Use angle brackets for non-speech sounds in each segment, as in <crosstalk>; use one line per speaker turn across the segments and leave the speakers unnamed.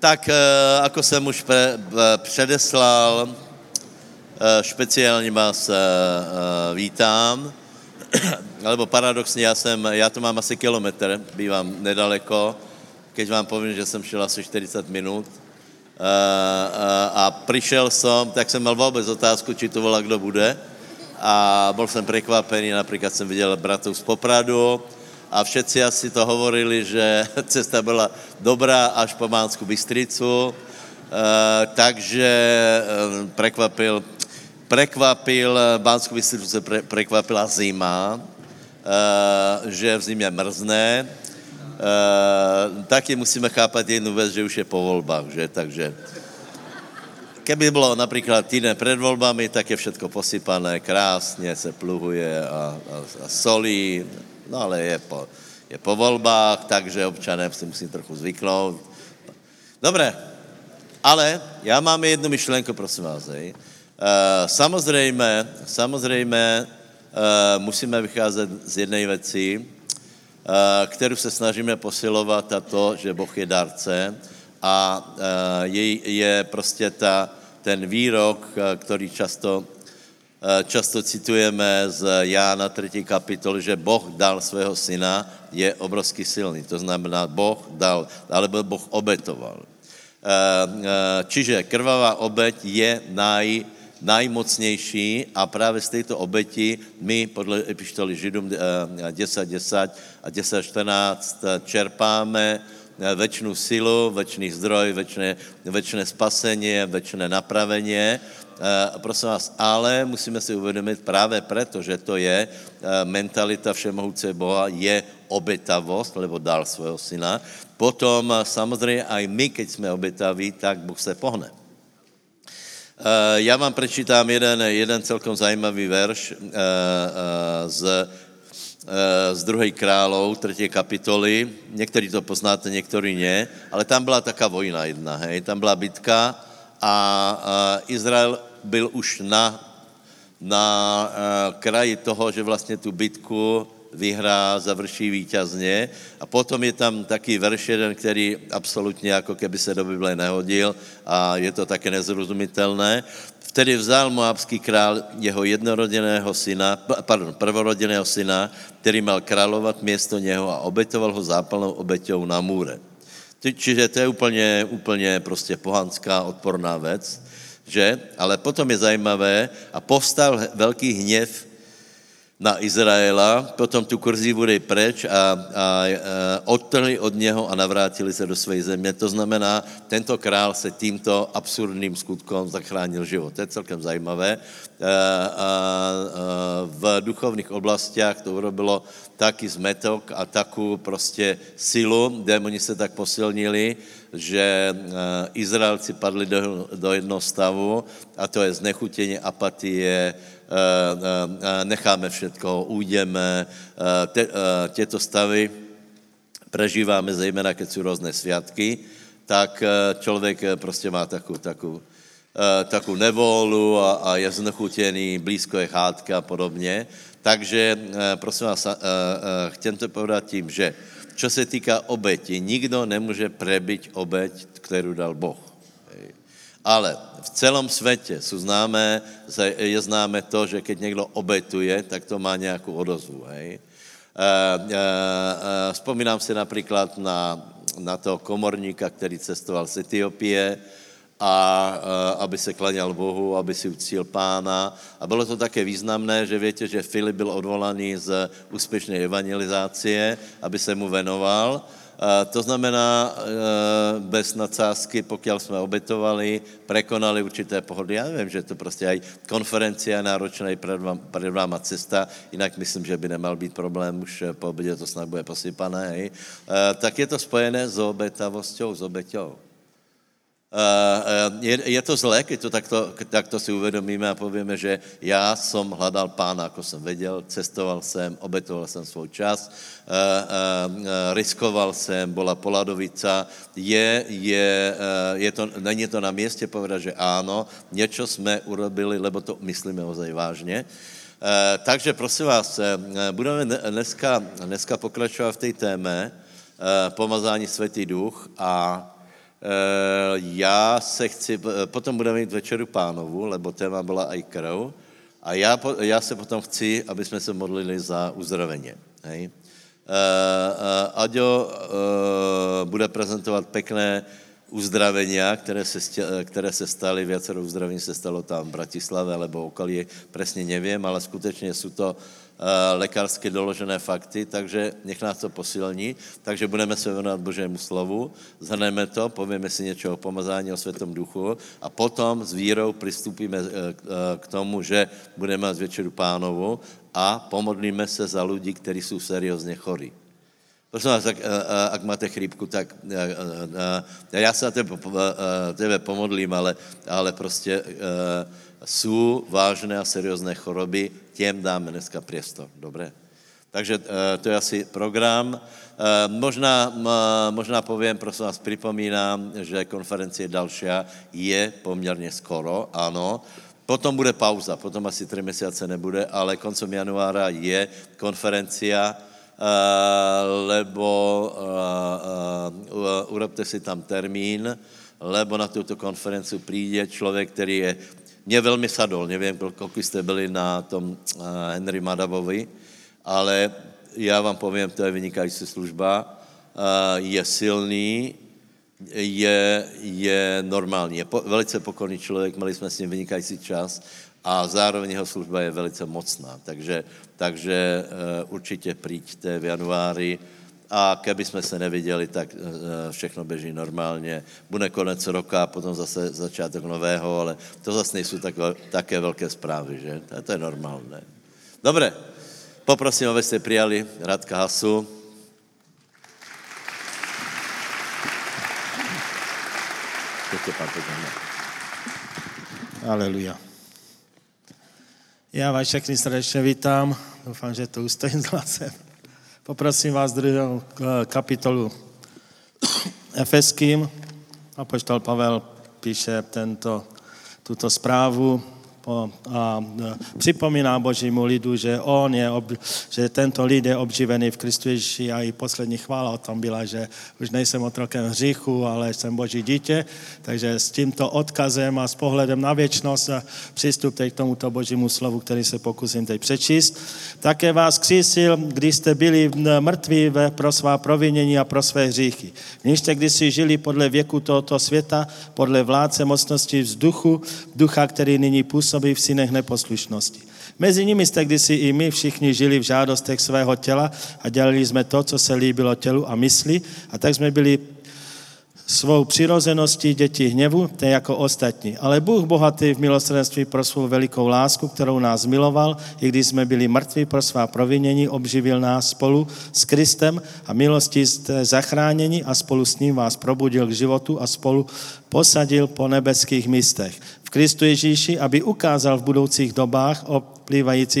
Tak, eh, ako jsem už pre, předeslal, eh, špeciálně vás eh, vítám, <clears throat> lebo paradoxně já, jsem, já to mám asi kilometr, bývám nedaleko, keď vám povím, že jsem šel asi 40 minut a přišel jsem, tak jsem mal vůbec otázku, či to volá, kdo bude. A bol jsem prekvapený, například jsem viděl bratov z Popradu, a všetci asi to hovorili, že <laughs> cesta byla dobrá až po Mánsku Bystricu, e, takže e, prekvapil, prekvapil, Mánsku Bystricu pre, prekvapila zima, e, že v zimě mrzne, e, taky musíme chápat jednu věc, že už je po volbách, že, takže keby bylo například týden před volbami, tak je všetko posypané, krásně se pluhuje a, a, a solí, No ale je po, je po volbách, takže občané si musí trochu zvyknout. Dobré, ale já mám jednu myšlenku, prosím vás. Hej. Uh, samozřejmě, samozřejmě uh, musíme vycházet z jedné věci, uh, kterou se snažíme posilovat a to, že Boh je darce a uh, je, je prostě ta, ten výrok, který často Eh, často citujeme z Jána 3. kapitoly, že Boh dal svého syna, je obrovský silný. To znamená, Boh dal, alebo Boh obetoval. Eh, eh, čiže krvavá obeť je naj, najmocnější a právě z této obeti my podle epištoly Židům 10.10 10 a 10.14 čerpáme večnou silu, večný zdroj, večné, večné spasenie, večné napravenie Eh, prosím vás, ale musíme si uvědomit právě proto, že to je eh, mentalita všemohouce Boha, je obetavost, lebo dal svého syna. Potom samozřejmě aj my, keď jsme obetaví, tak Bůh se pohne. Já vám prečítám jeden, jeden celkom zajímavý verš z, z druhé králov, třetí kapitoly. Někteří to poznáte, někteří ne, ale tam byla taká vojna jedna, hej. Tam byla bitka a Izrael byl už na, na uh, kraji toho, že vlastně tu bitku vyhrá, završí víťazně. A potom je tam taký verš jeden, který absolutně jako keby se do Bible nehodil a je to také nezrozumitelné. Vtedy vzal moabský král jeho jednorodeného syna, pardon, prvorodeného syna, který mal královat město něho a obetoval ho zápalnou obeťou na můre. Čiže to je úplně, úplně prostě pohanská odporná věc že? Ale potom je zajímavé a povstal velký hněv na Izraela, potom tu kurzivu dej preč a, a, a odtrhli od něho a navrátili se do své země. To znamená, tento král se tímto absurdným skutkom zachránil život. To je celkem zajímavé. A, a, a, v duchovních oblastiach to urobilo taky zmetok a takou prostě silu. Démoni se tak posilnili, že Izraelci padli do, do jednoho stavu a to je znechutění, apatie, necháme všetko, ujdeme. Eh, těto stavy prežíváme zejména, keď jsou různé sviatky, tak člověk prostě má takovou, takovou, takovou nevolu a, a je znechutěný, blízko je chádka a podobně. Takže prosím vás, chcem to povedat tím, že čo se týká obeti, nikdo nemůže prebyť obeť, kterou dal Boh. Ale v celom světě jsou známé, je známe to, že keď někdo obetuje, tak to má nějakou odozvu. Hej? E, e, e, vzpomínám si například na, na toho komorníka, který cestoval z Etiopie a aby se klaněl Bohu, aby si ucíl pána. A bylo to také významné, že víte, že Filip byl odvolaný z úspěšné evangelizácie, aby se mu venoval to znamená, e, bez nadsázky, pokud jsme obetovali, prekonali určité pohody. Já nevím, že to prostě aj konferencia náročná před, vám, cesta, jinak myslím, že by nemal být problém, už po obědě to snad bude posypané. E, tak je to spojené s obetavosťou, s obeťou. Je, je to zlé, keď to takto, takto si uvědomíme a povíme, že já jsem hledal pána, jako jsem věděl, cestoval jsem, obetoval jsem svůj čas, riskoval jsem, byla poladovica, je, je, je to, není to na městě povedat, že ano, něco jsme urobili, lebo to myslíme ozaj vážně. Uh, takže prosím vás, uh, budeme dneska, dneska pokračovat v té téme uh, pomazání Světý duch a já se chci, potom budeme mít večeru pánovu, lebo téma byla aj krv, a já, já se potom chci, aby jsme se modlili za uzdraveně. Hej? Uh, Aďo bude prezentovat pekné uzdravenia, které se, které se staly, viacero uzdravení se stalo tam v Bratislave, alebo okolí, presne nevím, ale skutečně jsou to lékařsky doložené fakty, takže nech nás to posilní. Takže budeme se věnovat Božému slovu, zhrneme to, povíme si něco o pomazání, o Světom duchu a potom s vírou přistupíme k tomu, že budeme mít večeru pánovu a pomodlíme se za lidi, kteří jsou seriózně chorí. Prosím vás, ak, ak máte chrípku, tak já se na tebe, tebe pomodlím, ale, ale prostě jsou vážné a seriózné choroby, těm dáme dneska priestor, dobré? Takže to je asi program. Možná, možná povím, prosím vás, připomínám, že konferencie další je poměrně skoro, ano. Potom bude pauza, potom asi tři měsíce nebude, ale koncem januára je konferencia, lebo urobte si tam termín, lebo na tuto konferenci přijde člověk, který je mě velmi sadol, nevím, kolik jste byli na tom Henry Madavovi, ale já vám povím, to je vynikající služba, je silný, je, je normální, je po, velice pokorný člověk, měli jsme s ním vynikající čas a zároveň jeho služba je velice mocná. Takže, takže uh, určitě přijďte v januári a keby jsme se neviděli, tak uh, všechno běží normálně. Bude konec roka, potom zase začátek nového, ale to zase nejsou tak, také velké zprávy, že? To, to je normálné. Dobré, poprosím, abyste přijali Radka Hasu.
Aleluja. Já vás všechny srdečně vítám. Doufám, že to ustojím s hlasem. Poprosím vás druhou kapitolu Efeským. Apoštol Pavel píše tento, tuto zprávu po, a připomíná božímu lidu, že on je, že tento lid je obživený v Kristu Ježíši a i poslední chvála o tom byla, že už nejsem otrokem hříchu, ale jsem boží dítě, takže s tímto odkazem a s pohledem na věčnost přistupte k tomuto božímu slovu, který se pokusím teď přečíst. Také vás křísil, když jste byli mrtví pro svá provinění a pro své hříchy. Když jste kdysi žili podle věku tohoto světa, podle vládce mocnosti vzduchu, ducha, který nyní působí působí v synech neposlušnosti. Mezi nimi jste kdysi i my všichni žili v žádostech svého těla a dělali jsme to, co se líbilo tělu a mysli a tak jsme byli svou přirozeností děti hněvu, to jako ostatní. Ale Bůh bohatý v milosrdenství pro svou velikou lásku, kterou nás miloval, i když jsme byli mrtví pro svá provinění, obživil nás spolu s Kristem a milostí jste zachráněni a spolu s ním vás probudil k životu a spolu posadil po nebeských místech. Kristu Ježíši, aby ukázal v budoucích dobách o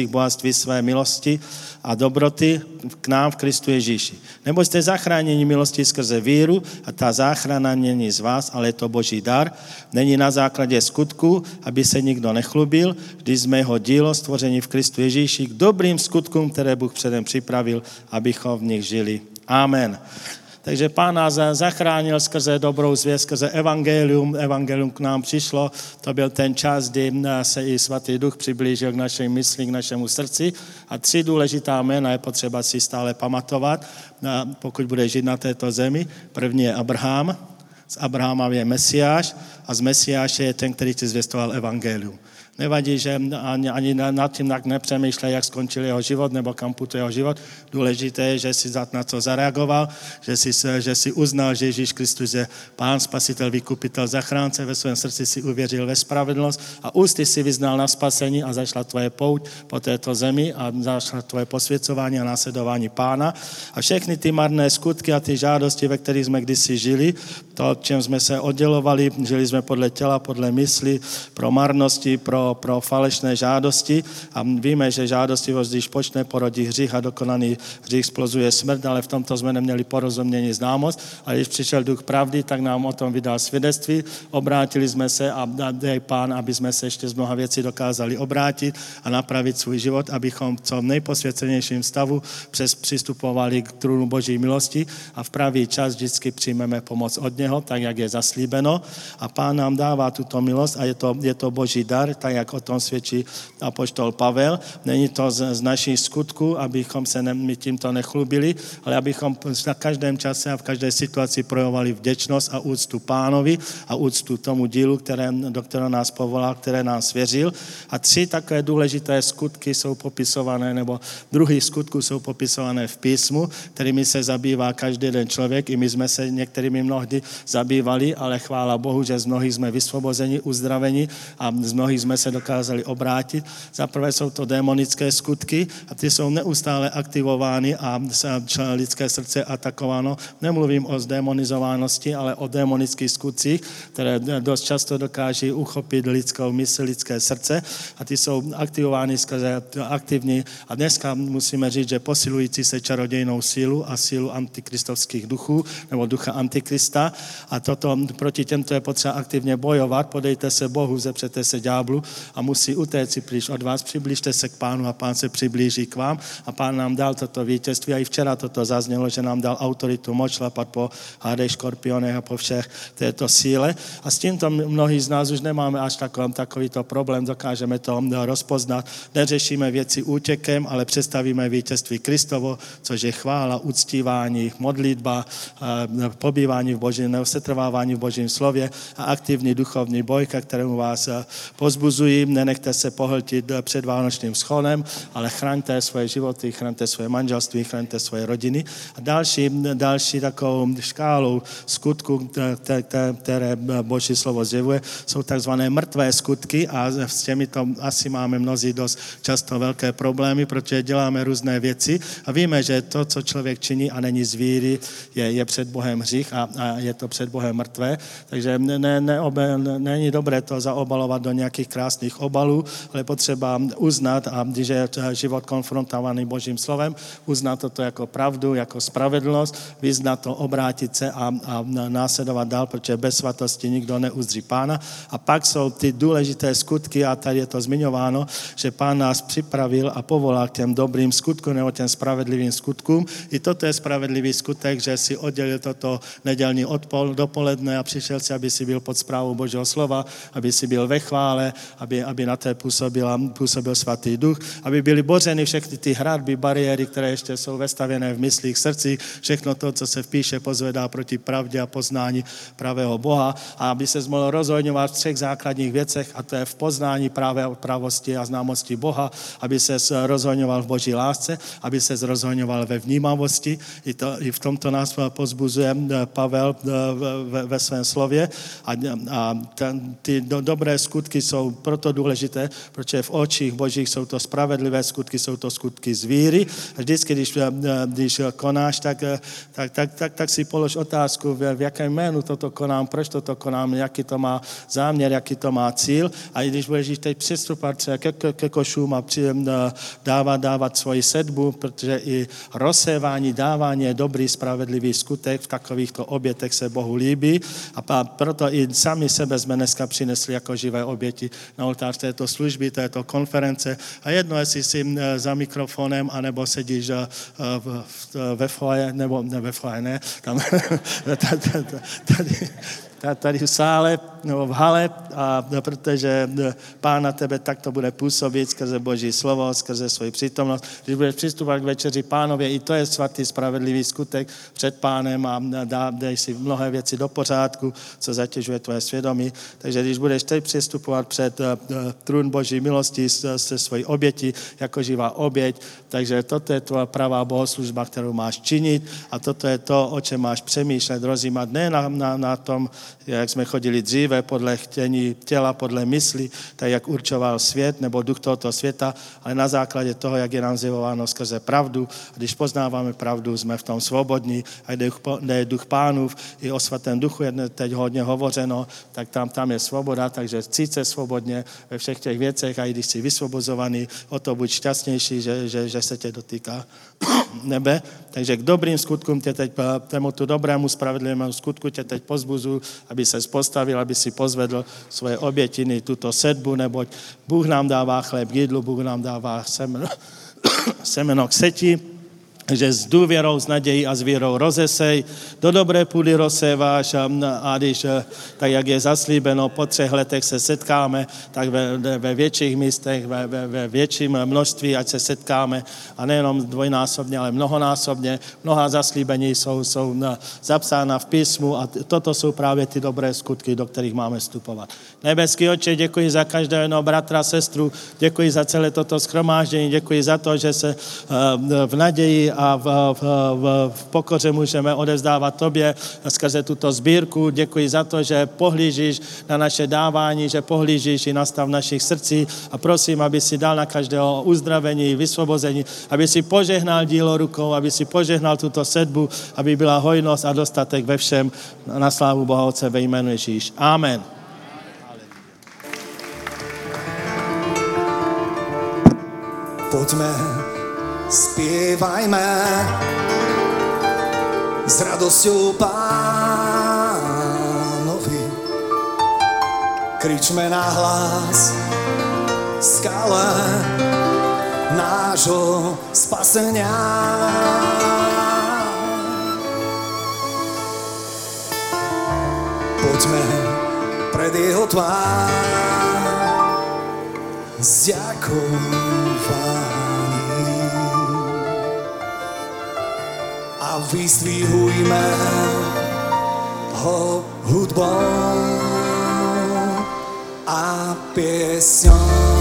bohatství své milosti a dobroty k nám v Kristu Ježíši. Nebo jste zachráněni milosti skrze víru a ta záchrana není z vás, ale je to boží dar. Není na základě skutku, aby se nikdo nechlubil, když jsme jeho dílo stvoření v Kristu Ježíši k dobrým skutkům, které Bůh předem připravil, abychom v nich žili. Amen. Takže pán nás zachránil skrze dobrou zvěst, skrze evangelium. Evangelium k nám přišlo. To byl ten čas, kdy se i svatý duch přiblížil k našej mysli, k našemu srdci. A tři důležitá jména je potřeba si stále pamatovat, pokud bude žít na této zemi. První je Abraham, z Abrahama je Mesiáš a z Mesiáše je ten, který ti zvěstoval evangelium. Nevadí, že ani, ani nad tím tak nepřemýšlej, jak skončil jeho život nebo kam putuje jeho život. Důležité je, že si na to zareagoval, že si, že si uznal, že Ježíš Kristus je pán, spasitel, vykupitel, zachránce, ve svém srdci si uvěřil ve spravedlnost a ústy si vyznal na spasení a zašla tvoje pouť po této zemi a zašla tvoje posvěcování a následování pána. A všechny ty marné skutky a ty žádosti, ve kterých jsme kdysi žili, to, čem jsme se oddělovali, žili jsme podle těla, podle mysli, pro marnosti, pro pro, pro falešné žádosti a víme, že žádostivosť, když počne, porodí hřích a dokonaný hřích splozuje smrt, ale v tomto jsme neměli porozumění známost. A když přišel duch pravdy, tak nám o tom vydal svědectví, obrátili jsme se a dej pán, aby jsme se ještě z mnoha věcí dokázali obrátit a napravit svůj život, abychom v co nejposvěcenějším stavu přes přistupovali k trůnu Boží milosti a v pravý čas vždycky přijmeme pomoc od něho, tak jak je zaslíbeno. A pán nám dává tuto milost a je to, je to Boží dar, tak jak o tom svědčí apoštol Pavel. Není to z, z naší skutku, abychom se ne, my tímto nechlubili, ale abychom na každém čase a v každé situaci projevovali vděčnost a úctu pánovi a úctu tomu dílu, které, do kterého nás povolal, které nám svěřil. A tři takové důležité skutky jsou popisované, nebo druhý skutku jsou popisované v písmu, kterými se zabývá každý den člověk. I my jsme se některými mnohdy zabývali, ale chvála Bohu, že z mnohých jsme vysvobozeni, uzdraveni a z mnohých jsme se dokázali obrátit. Za prvé jsou to démonické skutky a ty jsou neustále aktivovány a lidské srdce atakováno. Nemluvím o zdemonizovánosti, ale o démonických skutcích, které dost často dokáží uchopit lidskou mysl, lidské srdce a ty jsou aktivovány skrze aktivní. A dneska musíme říct, že posilující se čarodějnou sílu a sílu antikristovských duchů nebo ducha antikrista a toto proti těmto je potřeba aktivně bojovat. Podejte se Bohu, zepřete se ďáblu a musí si příliš od vás. Přiblížte se k pánu a pán se přiblíží k vám a pán nám dal toto vítězství a i včera toto zaznělo, že nám dal autoritu moc šlapat po hádej škorpionech a po všech této síle. A s tímto mnohí z nás už nemáme až takový, takovýto problém, dokážeme to rozpoznat. Neřešíme věci útěkem, ale představíme vítězství Kristovo, což je chvála, uctívání, modlitba, eh, pobývání v Božím, neusetrvávání v Božím slově a aktivní duchovní boj, kterému vás eh, pozbuzují. Nenechte se pohltit před vánočním schonem, ale chraňte svoje životy, chraňte svoje manželství, chraňte svoje rodiny. A další, další takovou škálou skutku, které Boží slovo zjevuje, jsou takzvané mrtvé skutky a s těmito asi máme mnozí dost často velké problémy, protože děláme různé věci a víme, že to, co člověk činí a není z víry, je, je před Bohem hřích a, a je to před Bohem mrtvé. Takže ne, ne, ne, není dobré to zaobalovat do nějakých krásných obalů, ale potřeba uznat a když je život konfrontovaný Božím slovem, uznat toto jako pravdu, jako spravedlnost, vyznat to, obrátit se a, a následovat dál, protože bez svatosti nikdo neuzdří pána. A pak jsou ty důležité skutky a tady je to zmiňováno, že pán nás připravil a povolal k těm dobrým skutkům nebo těm spravedlivým skutkům. I toto je spravedlivý skutek, že si oddělil toto nedělní odpol, dopoledne a přišel si, aby si byl pod zprávou Božího slova, aby si byl ve chvále, aby, aby na té působil, působil svatý duch, aby byly bořeny všechny ty hradby, bariéry, které ještě jsou vestavěné v myslích, srdcích, všechno to, co se v píše, pozvedá proti pravdě a poznání pravého Boha a aby se mohl rozhodňovat v třech základních věcech a to je v poznání pravé pravosti a známosti Boha, aby se rozhodňoval v Boží lásce, aby se rozhodňoval ve vnímavosti. I, to, i v tomto nás pozbuzuje eh, Pavel eh, ve, ve svém slově a, a ten, ty do, dobré skutky jsou proto důležité, protože v očích Božích jsou to spravedlivé skutky, jsou to skutky z víry. Vždycky, když, eh, když konáš, tak, tak, tak, tak, tak si polož otázku, v, jakém jménu toto konám, proč toto konám, jaký to má záměr, jaký to má cíl. A i když budeš teď přistupovat ke, ke, ke košům a při, dávat, dávat svoji sedbu, protože i rozsévání, dávání je dobrý, spravedlivý skutek, v takovýchto obětech se Bohu líbí a proto i sami sebe jsme dneska přinesli jako živé oběti na oltář této služby, této konference. A jedno, jestli jsi za mikrofonem, anebo sedíš ve foje, nebo ne ve foje, ne, tam, <laughs> tady v sále nebo v hale, a protože Pán na tebe takto bude působit skrze Boží slovo, skrze svoji přítomnost. Když budeš přistupovat k večeři pánově, i to je svatý spravedlivý skutek před pánem a dá, dej si mnohé věci do pořádku, co zatěžuje tvoje svědomí. Takže když budeš teď přistupovat před trůn Boží milosti se svojí oběti, jako živá oběť, takže toto je tvoje pravá bohoslužba, kterou máš činit a toto je to, o čem máš přemýšlet, rozjímat ne na, na, na tom, jak jsme chodili dříve podle chtění těla, podle mysli, tak jak určoval svět nebo duch tohoto světa, ale na základě toho, jak je nám zjevováno skrze pravdu. Když poznáváme pravdu, jsme v tom svobodní a kde je duch pánův, i o svatém duchu je teď hodně hovořeno, tak tam, tam je svoboda, takže cít se svobodně ve všech těch věcech a i když jsi vysvobozovaný, o to buď šťastnější, že, že, že se tě dotýká nebe. Takže k dobrým skutkům tě teď, tému tu dobrému, spravedlivému skutku tě teď pozbuzu, aby se postavil, aby si pozvedl svoje obětiny, tuto sedbu, neboť Bůh nám dává chléb k jídlu, Bůh nám dává semeno, <coughs> semeno k seti, že s důvěrou, s nadějí a s vírou rozesej, do dobré půdy rozséváš a, když, eh, tak jak je zaslíbeno, po třech letech se setkáme, tak ve, ve větších místech, ve, ve, ve větším množství, ať se setkáme a nejenom dvojnásobně, ale mnohonásobně. Mnoha zaslíbení jsou, jsou zapsána v písmu a toto jsou právě ty dobré skutky, do kterých máme vstupovat. Nebeský oče, děkuji za každého jednoho bratra, sestru, děkuji za celé toto schromáždění, děkuji za to, že se eh, v naději a v, v, v, v pokoře můžeme odezdávat tobě skrze tuto sbírku. Děkuji za to, že pohlížíš na naše dávání, že pohlížíš i na stav našich srdcí a prosím, aby si dal na každého uzdravení, vysvobození, aby si požehnal dílo rukou, aby si požehnal tuto sedbu, aby byla hojnost a dostatek ve všem na slávu Boha Otce ve jménu Ježíš. Amen.
Poďme spievajme s radosťou pánovi. Kričme na hlas skale nášho spasenia. Poďme pred jeho tvár s a vyzdvihujme ho hudbou a piesňou.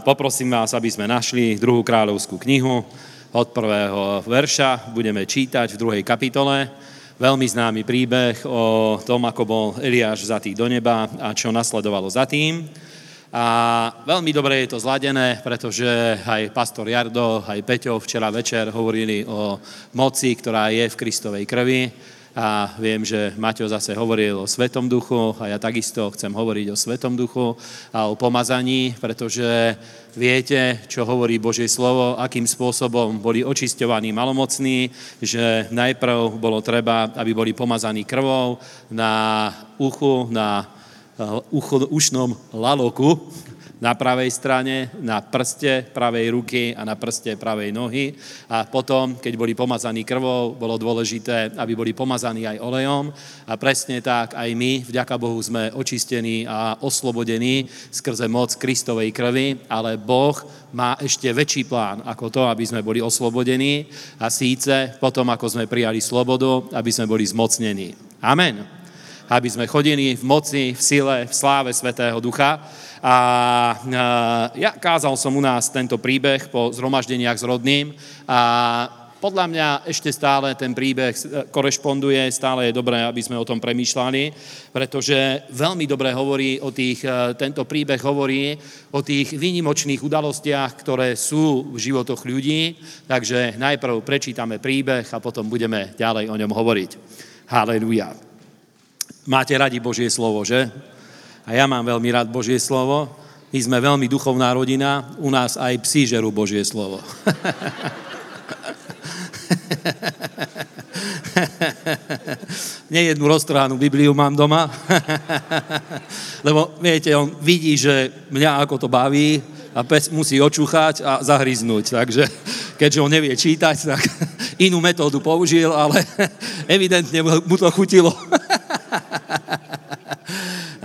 Poprosím vás, aby sme našli druhú kráľovskú knihu od prvého verša. Budeme čítať v druhej kapitole. Veľmi známy príbeh o tom, ako bol Eliáš zatý do neba a čo nasledovalo za tým. A veľmi dobre je to zladené, pretože aj pastor Jardo, aj Peťo včera večer hovorili o moci, ktorá je v Kristovej krvi a viem, že Maťo zase hovoril o Svetom duchu a ja takisto chcem hovoriť o Svetom duchu a o pomazaní, pretože viete, čo hovorí Božie slovo, akým spôsobom boli očisťovaní malomocní, že najprv bolo treba, aby boli pomazaní krvou na uchu, na uh, ucho, ušnom laloku, na pravej strane, na prste pravej ruky a na prste pravej nohy. A potom, keď boli pomazaní krvou, bolo dôležité, aby boli pomazaní aj olejom. A presne tak aj my, vďaka Bohu, sme očistení a oslobodení skrze moc Kristovej krvi, ale Boh má ešte väčší plán ako to, aby sme boli oslobodení a síce potom, ako sme prijali slobodu, aby sme boli zmocnení. Amen. aby sme chodili v moci, v sile, v sláve Svetého Ducha. A ja kázal som u nás tento príbeh po zhromaždeniach s rodným a podľa mňa ešte stále ten príbeh korešponduje, stále je dobré, aby sme o tom premýšľali, pretože veľmi dobre hovorí o tých, e, tento príbeh hovorí o tých výnimočných udalostiach, ktoré sú v životoch ľudí, takže najprv prečítame príbeh a potom budeme ďalej o ňom hovoriť. Haleluja. Máte radi Božie slovo, že? A ja mám veľmi rád Božie slovo. My sme veľmi duchovná rodina, u nás aj psi žerú Božie slovo. <laughs> Nie jednu roztrhanú Bibliu mám doma, <laughs> lebo viete, on vidí, že mňa ako to baví a pes musí očúchať a zahryznúť. Takže keďže on nevie čítať, tak <laughs> inú metódu použil, ale evidentne mu to chutilo.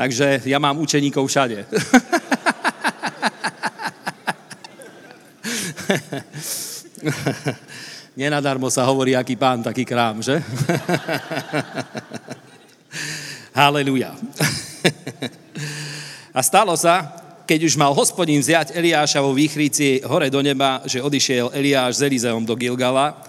Takže ja mám učeníkov všade. <laughs> Nenadarmo sa hovorí, aký pán, taký krám, že? <laughs> Haleluja. <laughs> A stalo sa, keď už mal hospodín vziať Eliáša vo výchrici hore do neba, že odišiel Eliáš s Elizeom do Gilgala.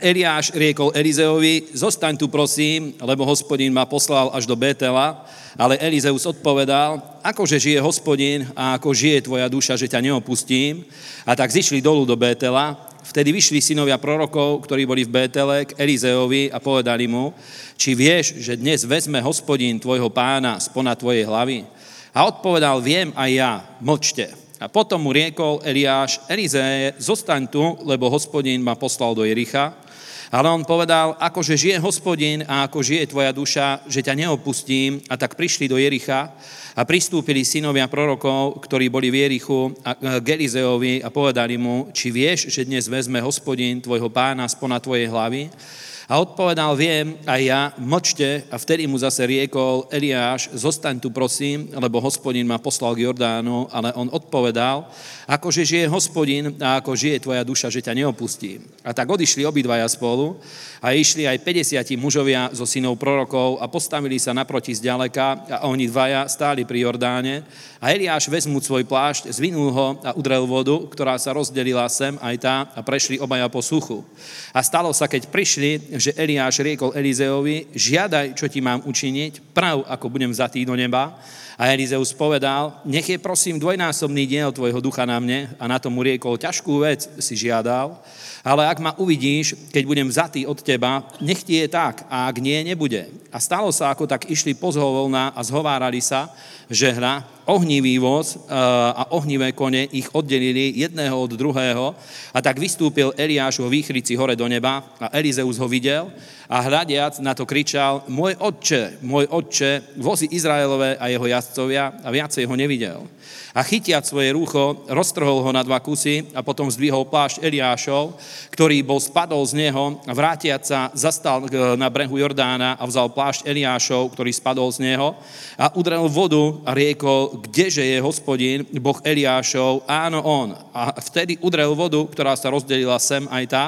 Eliáš riekol Elizeovi, zostaň tu prosím, lebo hospodín ma poslal až do Betela. Ale Elizeus odpovedal, akože žije hospodín a ako žije tvoja duša, že ťa neopustím. A tak zišli dolu do Betela Vtedy vyšli synovia prorokov, ktorí boli v Betele, k Elizeovi a povedali mu, či vieš, že dnes vezme hospodín tvojho pána spona tvojej hlavy? A odpovedal, viem aj ja, mlčte. A potom mu riekol Eliáš, Elizeje, zostaň tu, lebo hospodín ma poslal do Jericha. Ale on povedal, akože žije hospodín a ako žije tvoja duša, že ťa neopustím. A tak prišli do Jericha a pristúpili synovia prorokov, ktorí boli v Jerichu a k Elizeovi a povedali mu, či vieš, že dnes vezme hospodin tvojho pána spona tvojej hlavy? A odpovedal, viem, aj ja, mlčte. A vtedy mu zase riekol, Eliáš, zostaň tu prosím, lebo hospodin ma poslal k Jordánu, ale on odpovedal, akože žije hospodin a ako žije tvoja duša, že ťa neopustí. A tak odišli obidvaja spolu a išli aj 50 mužovia zo synov prorokov a postavili sa naproti zďaleka a oni dvaja stáli pri Jordáne a Eliáš vezmú svoj plášť, zvinul ho a udrel vodu, ktorá sa rozdelila sem aj tá a prešli obaja po suchu. A stalo sa, keď prišli, že Eliáš riekol Elizeovi, žiadaj, čo ti mám učiniť, prav, ako budem vzatý do neba. A Elizeus povedal, nech je prosím dvojnásobný diel tvojho ducha na mne a na tomu riekol, ťažkú vec si žiadal, ale ak ma uvidíš, keď budem vzatý od teba, nech ti je tak, a ak nie, nebude. A stalo sa, ako tak išli pozhovolná a zhovárali sa, že hra, ohnivý voz eh, a ohnivé kone ich oddelili jedného od druhého a tak vystúpil Eliáš vo výchrici hore do neba a Elizeus ho videl a hľadiac na to kričal, môj otče, môj otče, vozy Izraelové a jeho jazdcovia a viacej ho nevidel. A chytiac svoje rúcho, roztrhol ho na dva kusy a potom zdvihol plášť Eliášov, ktorý bol spadol z neho a vrátiac sa zastal e, na brehu Jordána a vzal plášť Eliášov, ktorý spadol z neho a udrel vodu a riekol, kdeže je hospodin, boh Eliášov, áno on. A vtedy udrel vodu, ktorá sa rozdelila sem aj tá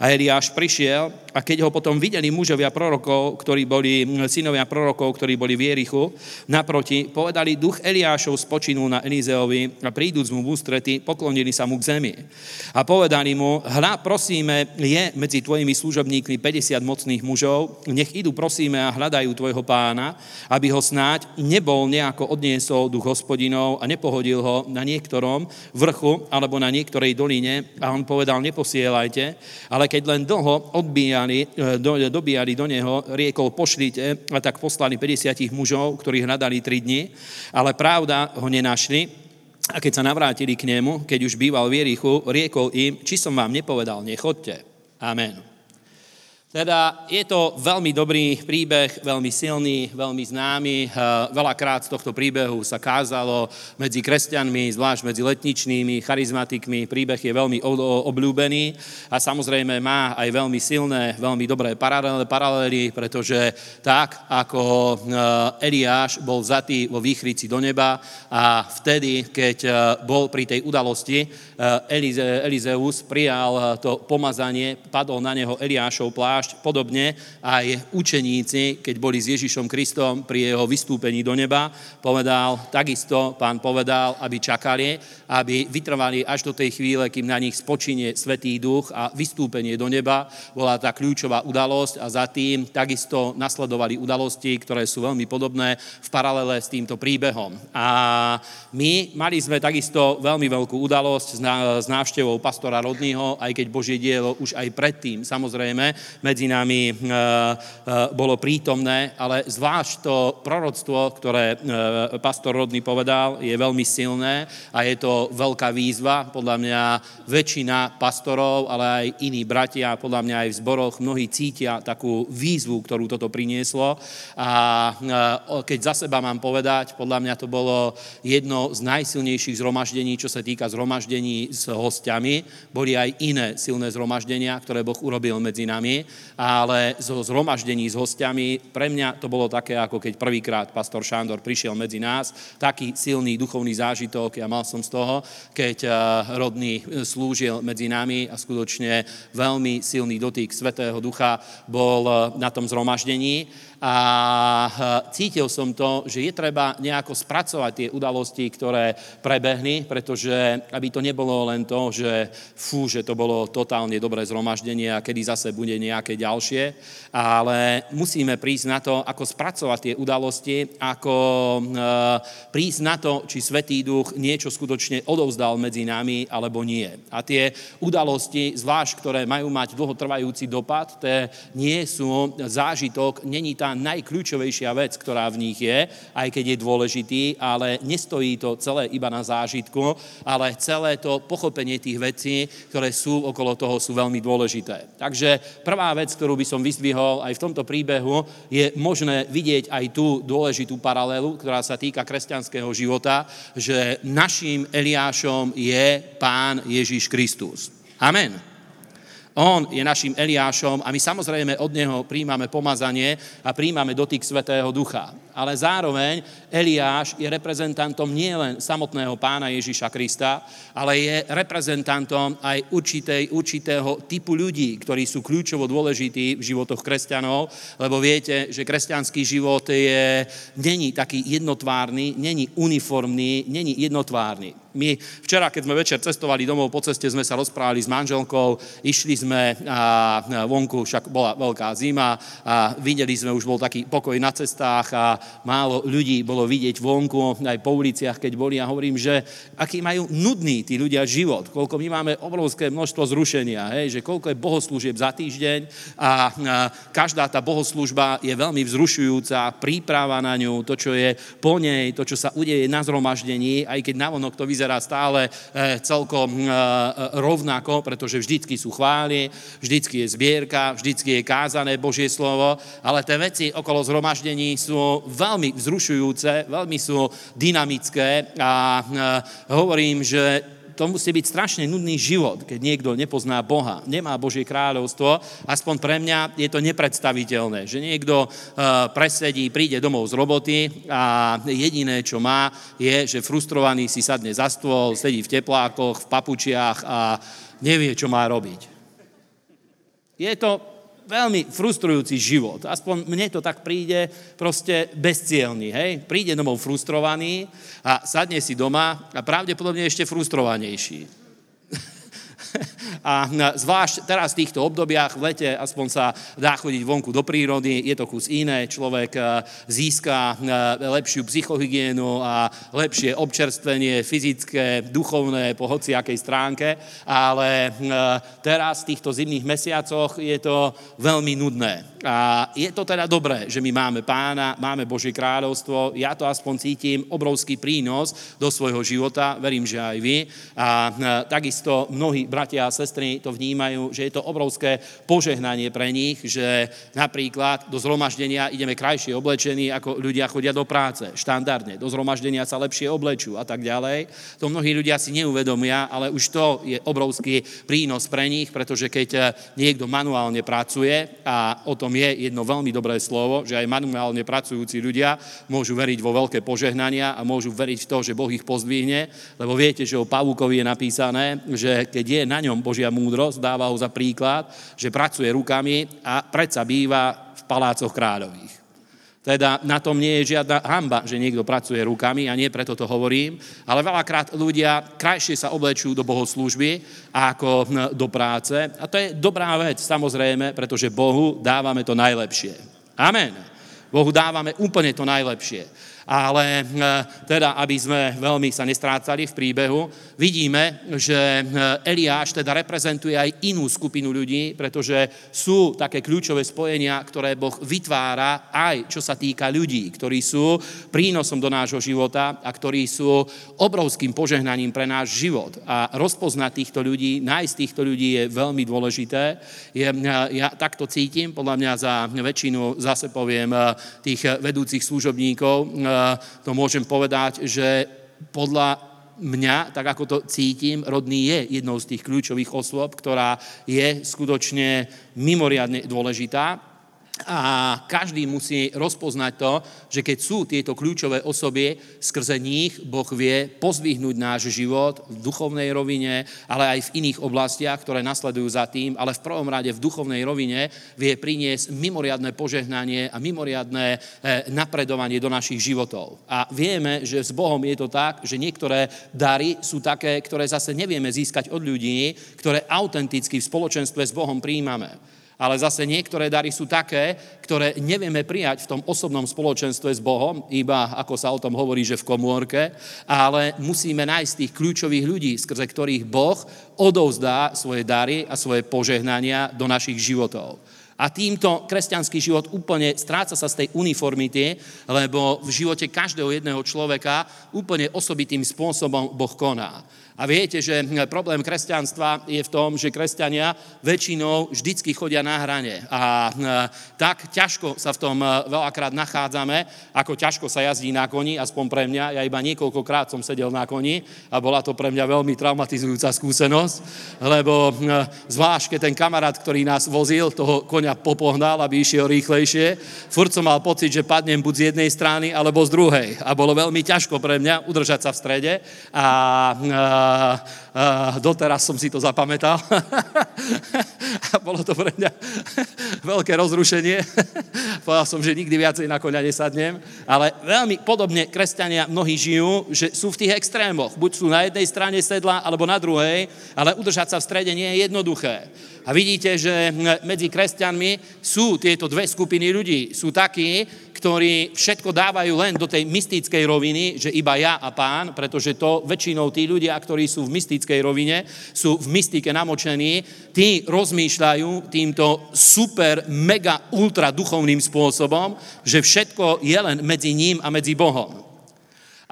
a Eliáš prišiel a keď ho potom videli mužovia prorokov, ktorí boli, synovia prorokov, ktorí boli v Jerichu, naproti, povedali, duch Eliášov spočinul na Elizeovi a príduc mu v ústrety, poklonili sa mu k zemi. A povedali mu, hľa prosíme, je medzi tvojimi služobníkmi 50 mocných mužov, nech idú prosíme a hľadajú tvojho pána, aby ho snáď nebol nejako odniesol duch hospodinov a nepohodil ho na niektorom vrchu alebo na niektorej doline. A on povedal, neposielajte, ale keď len dlho odbíja dobíjali, do, dobíjali do neho, riekol pošlite, a tak poslali 50 mužov, ktorí hľadali 3 dni, ale pravda ho nenašli. A keď sa navrátili k nemu, keď už býval v Jerichu, riekol im, či som vám nepovedal, nechodte. Amen. Teda je to veľmi dobrý príbeh, veľmi silný, veľmi známy. Eh, veľakrát z tohto príbehu sa kázalo medzi kresťanmi, zvlášť medzi letničnými, charizmatikmi. Príbeh je veľmi obľúbený a samozrejme má aj veľmi silné, veľmi dobré paralely, pretože tak, ako eh, Eliáš bol vzatý vo výchrici do neba a vtedy, keď eh, bol pri tej udalosti, Elizeus prijal to pomazanie, padol na neho Eliášov plášť, zvlášť podobne aj učeníci, keď boli s Ježišom Kristom pri jeho vystúpení do neba, povedal, takisto pán povedal, aby čakali, aby vytrvali až do tej chvíle, kým na nich spočinie Svetý duch a vystúpenie do neba bola tá kľúčová udalosť a za tým takisto nasledovali udalosti, ktoré sú veľmi podobné v paralele s týmto príbehom. A my mali sme takisto veľmi veľkú udalosť s návštevou pastora Rodnýho, aj keď Božie dielo už aj predtým, samozrejme, medzi nami e, e, bolo prítomné, ale zvlášť to proroctvo, ktoré e, pastor Rodný povedal, je veľmi silné a je to veľká výzva. Podľa mňa väčšina pastorov, ale aj iní bratia, podľa mňa aj v zboroch, mnohí cítia takú výzvu, ktorú toto prinieslo. A keď za seba mám povedať, podľa mňa to bolo jedno z najsilnejších zhromaždení, čo sa týka zhromaždení s hostiami. Boli aj iné silné zhromaždenia, ktoré Boh urobil medzi nami, ale zo zhromaždení s hostiami pre mňa to bolo také, ako keď prvýkrát pastor Šándor prišiel medzi nás, taký silný duchovný zážitok, ja mal som z toho, keď eh, rodný eh, slúžil medzi nami a skutočne veľmi silný dotyk Svetého Ducha bol eh, na tom zhromaždení a cítil som to, že je treba nejako spracovať tie udalosti, ktoré prebehli, pretože aby to nebolo len to, že fú, že to bolo totálne dobré zhromaždenie a kedy zase bude nejaké ďalšie, ale musíme prísť na to, ako spracovať tie udalosti, ako prísť na to, či Svetý Duch niečo skutočne odovzdal medzi nami, alebo nie. A tie udalosti, zvlášť, ktoré majú mať dlhotrvajúci dopad, tie nie sú zážitok, není tá najkľúčovejšia vec, ktorá v nich je, aj keď je dôležitý, ale nestojí to celé iba na zážitku, ale celé to pochopenie tých vecí, ktoré sú okolo toho, sú veľmi dôležité. Takže prvá vec, ktorú by som vyzdvihol aj v tomto príbehu, je možné vidieť aj tú dôležitú paralelu, ktorá sa týka kresťanského života, že našim Eliášom je Pán Ježiš Kristus. Amen. On je našim Eliášom a my samozrejme od neho príjmame pomazanie a príjmame dotyk Svetého Ducha. Ale zároveň Eliáš je reprezentantom nielen samotného pána Ježiša Krista, ale je reprezentantom aj určitej, určitého typu ľudí, ktorí sú kľúčovo dôležití v životoch kresťanov, lebo viete, že kresťanský život je, není taký jednotvárny, není uniformný, není jednotvárny. My včera, keď sme večer cestovali domov, po ceste sme sa rozprávali s manželkou, išli sme a vonku, však bola veľká zima a videli sme, už bol taký pokoj na cestách a málo ľudí bolo vidieť vonku, aj po uliciach, keď boli. A hovorím, že aký majú nudný tí ľudia život, koľko my máme obrovské množstvo zrušenia, hej, že koľko je bohoslúžieb za týždeň. A, a každá tá bohoslužba je veľmi vzrušujúca, príprava na ňu, to, čo je po nej, to, čo sa udeje na zhromaždení, aj keď navonok to vyzerá vyzerá stále eh, celkom eh, rovnako, pretože vždycky sú chvály, vždycky je zbierka, vždycky je kázané Božie slovo, ale tie veci okolo zhromaždení sú veľmi vzrušujúce, veľmi sú dynamické a eh, hovorím, že to musí byť strašne nudný život, keď niekto nepozná Boha, nemá Božie kráľovstvo, aspoň pre mňa je to nepredstaviteľné, že niekto uh, presedí, príde domov z roboty a jediné, čo má, je, že frustrovaný si sadne za stôl, sedí v teplákoch, v papučiach a nevie, čo má robiť. Je to veľmi frustrujúci život. Aspoň mne to tak príde proste bezcielný. Hej? Príde domov frustrovaný a sadne si doma a pravdepodobne ešte frustrovanejší. A zvlášť teraz v týchto obdobiach v lete aspoň sa dá chodiť vonku do prírody, je to kus iné, človek e, získa e, lepšiu psychohygienu a lepšie občerstvenie fyzické, duchovné po hociakej stránke, ale e, teraz v týchto zimných mesiacoch je to veľmi nudné. A je to teda dobré, že my máme pána, máme Božie kráľovstvo, ja to aspoň cítim, obrovský prínos do svojho života, verím, že aj vy. A takisto mnohí bratia a sestry to vnímajú, že je to obrovské požehnanie pre nich, že napríklad do zhromaždenia ideme krajšie oblečení, ako ľudia chodia do práce, štandardne. Do zhromaždenia sa lepšie oblečú a tak ďalej. To mnohí ľudia si neuvedomia, ale už to je obrovský prínos pre nich, pretože keď niekto manuálne pracuje a o tom je jedno veľmi dobré slovo, že aj manuálne pracujúci ľudia môžu veriť vo veľké požehnania a môžu veriť v to, že Boh ich pozdvihne, lebo viete, že o pavúkovi je napísané, že keď je na ňom Božia múdrosť, dáva ho za príklad, že pracuje rukami a predsa býva v palácoch kráľových. Teda na tom nie je žiadna hamba, že niekto pracuje rukami a nie preto to hovorím, ale veľakrát ľudia krajšie sa oblečú do bohoslúžby ako do práce. A to je dobrá vec, samozrejme, pretože Bohu dávame to najlepšie. Amen. Bohu dávame úplne to najlepšie ale eh, teda, aby sme veľmi sa nestrácali v príbehu, vidíme, že eh, Eliáš teda reprezentuje aj inú skupinu ľudí, pretože sú také kľúčové spojenia, ktoré Boh vytvára aj čo sa týka ľudí, ktorí sú prínosom do nášho života a ktorí sú obrovským požehnaním pre náš život. A rozpoznať týchto ľudí, nájsť týchto ľudí je veľmi dôležité. Je, eh, ja takto cítim, podľa mňa za väčšinu, zase poviem, tých vedúcich služobníkov, to môžem povedať, že podľa mňa, tak ako to cítim, rodný je jednou z tých kľúčových osôb, ktorá je skutočne mimoriadne dôležitá a každý musí rozpoznať to, že keď sú tieto kľúčové osoby, skrze nich Boh vie pozvihnúť náš život v duchovnej rovine, ale aj v iných oblastiach, ktoré nasledujú za tým, ale v prvom rade v duchovnej rovine vie priniesť mimoriadne požehnanie a mimoriadne eh, napredovanie do našich životov. A vieme, že s Bohom je to tak, že niektoré dary sú také, ktoré zase nevieme získať od ľudí, ktoré autenticky v spoločenstve s Bohom príjmame. Ale zase niektoré dary sú také, ktoré nevieme prijať v tom osobnom spoločenstve s Bohom, iba ako sa o tom hovorí, že v komórke, ale musíme nájsť tých kľúčových ľudí, skrze ktorých Boh odovzdá svoje dary a svoje požehnania do našich životov. A týmto kresťanský život úplne stráca sa z tej uniformity, lebo v živote každého jedného človeka úplne osobitým spôsobom Boh koná. A viete, že problém kresťanstva je v tom, že kresťania väčšinou vždycky chodia na hrane. A tak ťažko sa v tom veľakrát nachádzame, ako ťažko sa jazdí na koni, aspoň pre mňa. Ja iba niekoľkokrát som sedel na koni a bola to pre mňa veľmi traumatizujúca skúsenosť, lebo zvlášť, keď ten kamarát, ktorý nás vozil, toho konia popohnal, aby išiel rýchlejšie, furt som mal pocit, že padnem buď z jednej strany, alebo z druhej. A bolo veľmi ťažko pre mňa udržať sa v strede. A a doteraz som si to zapamätal. <laughs> a bolo to pre mňa <laughs> veľké rozrušenie. <laughs> Povedal som, že nikdy viacej na koňa nesadnem. Ale veľmi podobne kresťania mnohí žijú, že sú v tých extrémoch. Buď sú na jednej strane sedla, alebo na druhej, ale udržať sa v strede nie je jednoduché. A vidíte, že medzi kresťanmi sú tieto dve skupiny ľudí. Sú takí, ktorí všetko dávajú len do tej mystickej roviny, že iba ja a pán, pretože to väčšinou tí ľudia, ktorí sú v mystickej rovine, sú v mystike namočení, tí rozmýšľajú týmto super, mega, ultra duchovným spôsobom, že všetko je len medzi ním a medzi Bohom.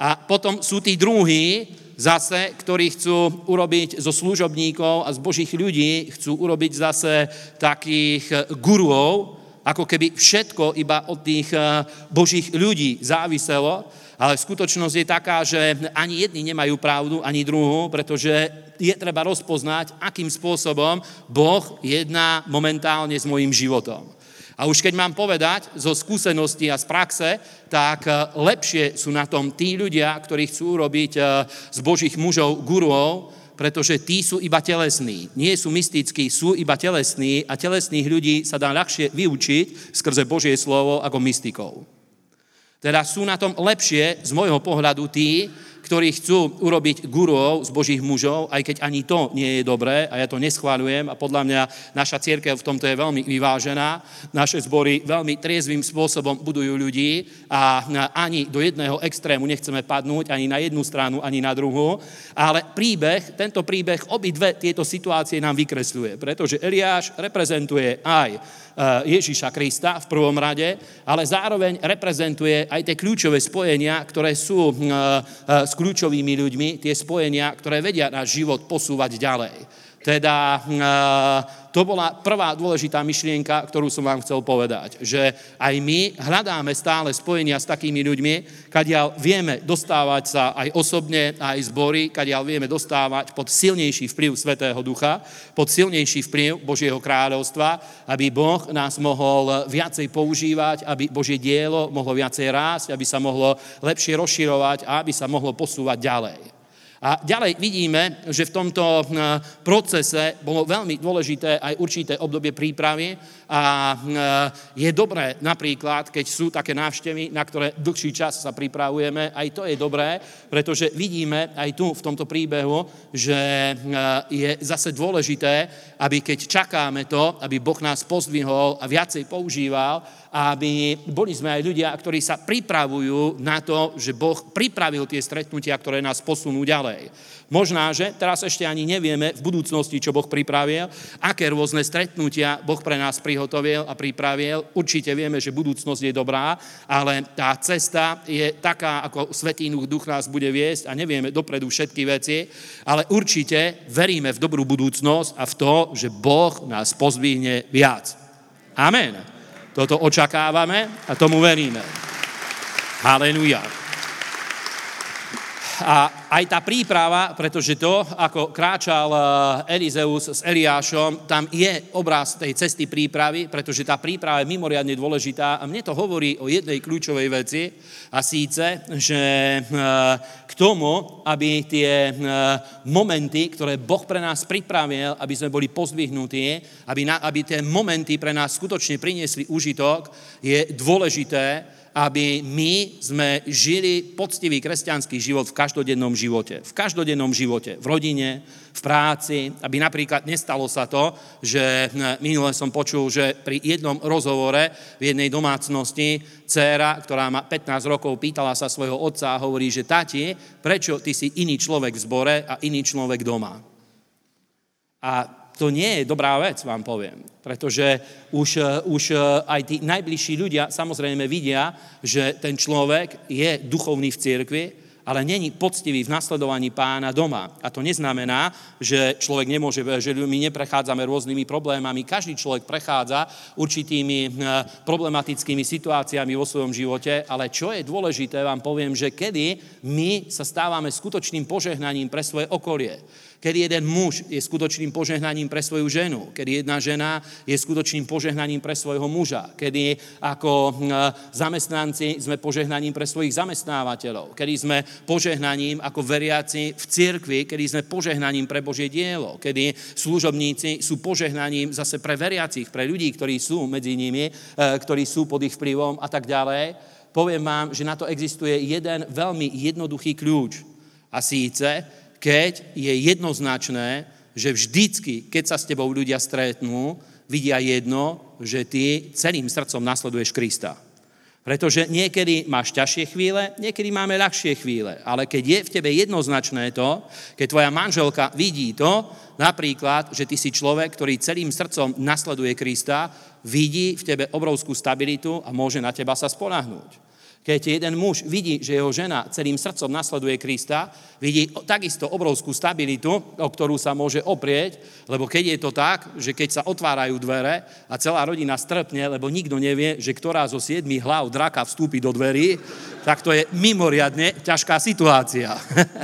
A potom sú tí druhí, zase, ktorí chcú urobiť zo služobníkov a z božích ľudí, chcú urobiť zase takých guruov, ako keby všetko iba od tých eh, božích ľudí záviselo, ale skutočnosť je taká, že ani jedni nemajú pravdu, ani druhú, pretože je treba rozpoznať, akým spôsobom Boh jedná momentálne s mojim životom. A už keď mám povedať zo skúsenosti a z praxe, tak eh, lepšie sú na tom tí ľudia, ktorí chcú urobiť eh, z božích mužov guruov, pretože tí sú iba telesní. Nie sú mystickí, sú iba telesní a telesných ľudí sa dá ľahšie vyučiť skrze Božie slovo ako mystikov. Teda sú na tom lepšie z môjho pohľadu tí, ktorí chcú urobiť guruov z božích mužov, aj keď ani to nie je dobré a ja to neschváľujem a podľa mňa naša církev v tomto je veľmi vyvážená. Naše zbory veľmi triezvým spôsobom budujú ľudí a ani do jedného extrému nechceme padnúť, ani na jednu stranu, ani na druhú. Ale príbeh, tento príbeh, obidve tieto situácie nám vykresľuje, pretože Eliáš reprezentuje aj Eh, Ježíša Krista v prvom rade, ale zároveň reprezentuje aj tie kľúčové spojenia, ktoré sú eh, kľúčovými ľuďmi, tie spojenia, ktoré vedia náš život posúvať ďalej. Teda to bola prvá dôležitá myšlienka, ktorú som vám chcel povedať, že aj my hľadáme stále spojenia s takými ľuďmi, kadiaľ vieme dostávať sa aj osobne, aj zbory, kadiaľ vieme dostávať pod silnejší vplyv Svetého Ducha, pod silnejší vplyv Božieho kráľovstva, aby Boh nás mohol viacej používať, aby Božie dielo mohlo viacej rásť, aby sa mohlo lepšie rozširovať a aby sa mohlo posúvať ďalej. A ďalej vidíme, že v tomto eh, procese bolo veľmi dôležité aj určité obdobie prípravy a eh, je dobré napríklad, keď sú také návštevy, na ktoré dlhší čas sa pripravujeme, aj to je dobré, pretože vidíme aj tu v tomto príbehu, že eh, je zase dôležité, aby keď čakáme to, aby Boh nás pozdvihol a viacej používal, aby boli sme aj ľudia, ktorí sa pripravujú na to, že Boh pripravil tie stretnutia, ktoré nás posunú ďalej. Možná, že teraz ešte ani nevieme v budúcnosti, čo Boh pripravil, aké rôzne stretnutia Boh pre nás prihotovil a pripravil. Určite vieme, že budúcnosť je dobrá, ale tá cesta je taká, ako Svetý Duch nás bude viesť a nevieme dopredu všetky veci, ale určite veríme v dobrú budúcnosť a v to, že Boh nás pozvihne viac. Amen. Toto očakávame a tomu veríme. Haleluja. A aj tá príprava, pretože to, ako kráčal eh, Elizeus s Eliášom, tam je obraz tej cesty prípravy, pretože tá príprava je mimoriadne dôležitá. A mne to hovorí o jednej kľúčovej veci a síce, že eh, k tomu, aby tie eh, momenty, ktoré Boh pre nás pripravil, aby sme boli pozdvihnutí, aby, na, aby tie momenty pre nás skutočne priniesli užitok, je dôležité, aby my sme žili poctivý kresťanský život v každodennom živote. V každodennom živote, v rodine, v práci, aby napríklad nestalo sa to, že hm, minule som počul, že pri jednom rozhovore v jednej domácnosti dcéra, ktorá má 15 rokov, pýtala sa svojho otca a hovorí, že tati, prečo ty si iný človek v zbore a iný človek doma? A to nie je dobrá vec, vám poviem. Pretože už, eh, už eh, aj tí najbližší ľudia samozrejme vidia, že ten človek je duchovný v cirkvi, ale není poctivý v nasledovaní pána doma. A to neznamená, že človek nemôže, že my neprechádzame rôznymi problémami. Každý človek prechádza určitými eh, problematickými situáciami vo svojom živote, ale čo je dôležité, vám poviem, že kedy my sa stávame skutočným požehnaním pre svoje okolie kedy jeden muž je skutočným požehnaním pre svoju ženu, kedy jedna žena je skutočným požehnaním pre svojho muža, kedy ako hm, zamestnanci sme požehnaním pre svojich zamestnávateľov, kedy sme požehnaním ako veriaci v cirkvi, kedy sme požehnaním pre Božie dielo, kedy služobníci sú požehnaním zase pre veriacich, pre ľudí, ktorí sú medzi nimi, eh, ktorí sú pod ich vplyvom a tak ďalej. Poviem vám, že na to existuje jeden veľmi jednoduchý kľúč. A síce, keď je jednoznačné, že vždycky, keď sa s tebou ľudia stretnú, vidia jedno, že ty celým srdcom nasleduješ Krista. Pretože niekedy máš ťažšie chvíle, niekedy máme ľahšie chvíle. Ale keď je v tebe jednoznačné to, keď tvoja manželka vidí to, napríklad, že ty si človek, ktorý celým srdcom nasleduje Krista, vidí v tebe obrovskú stabilitu a môže na teba sa spolahnúť. Keď jeden muž vidí, že jeho žena celým srdcom nasleduje Krista, vidí takisto obrovskú stabilitu, o ktorú sa môže oprieť, lebo keď je to tak, že keď sa otvárajú dvere a celá rodina strpne, lebo nikto nevie, že ktorá zo siedmi hlav draka vstúpi do dverí, tak to je mimoriadne ťažká situácia.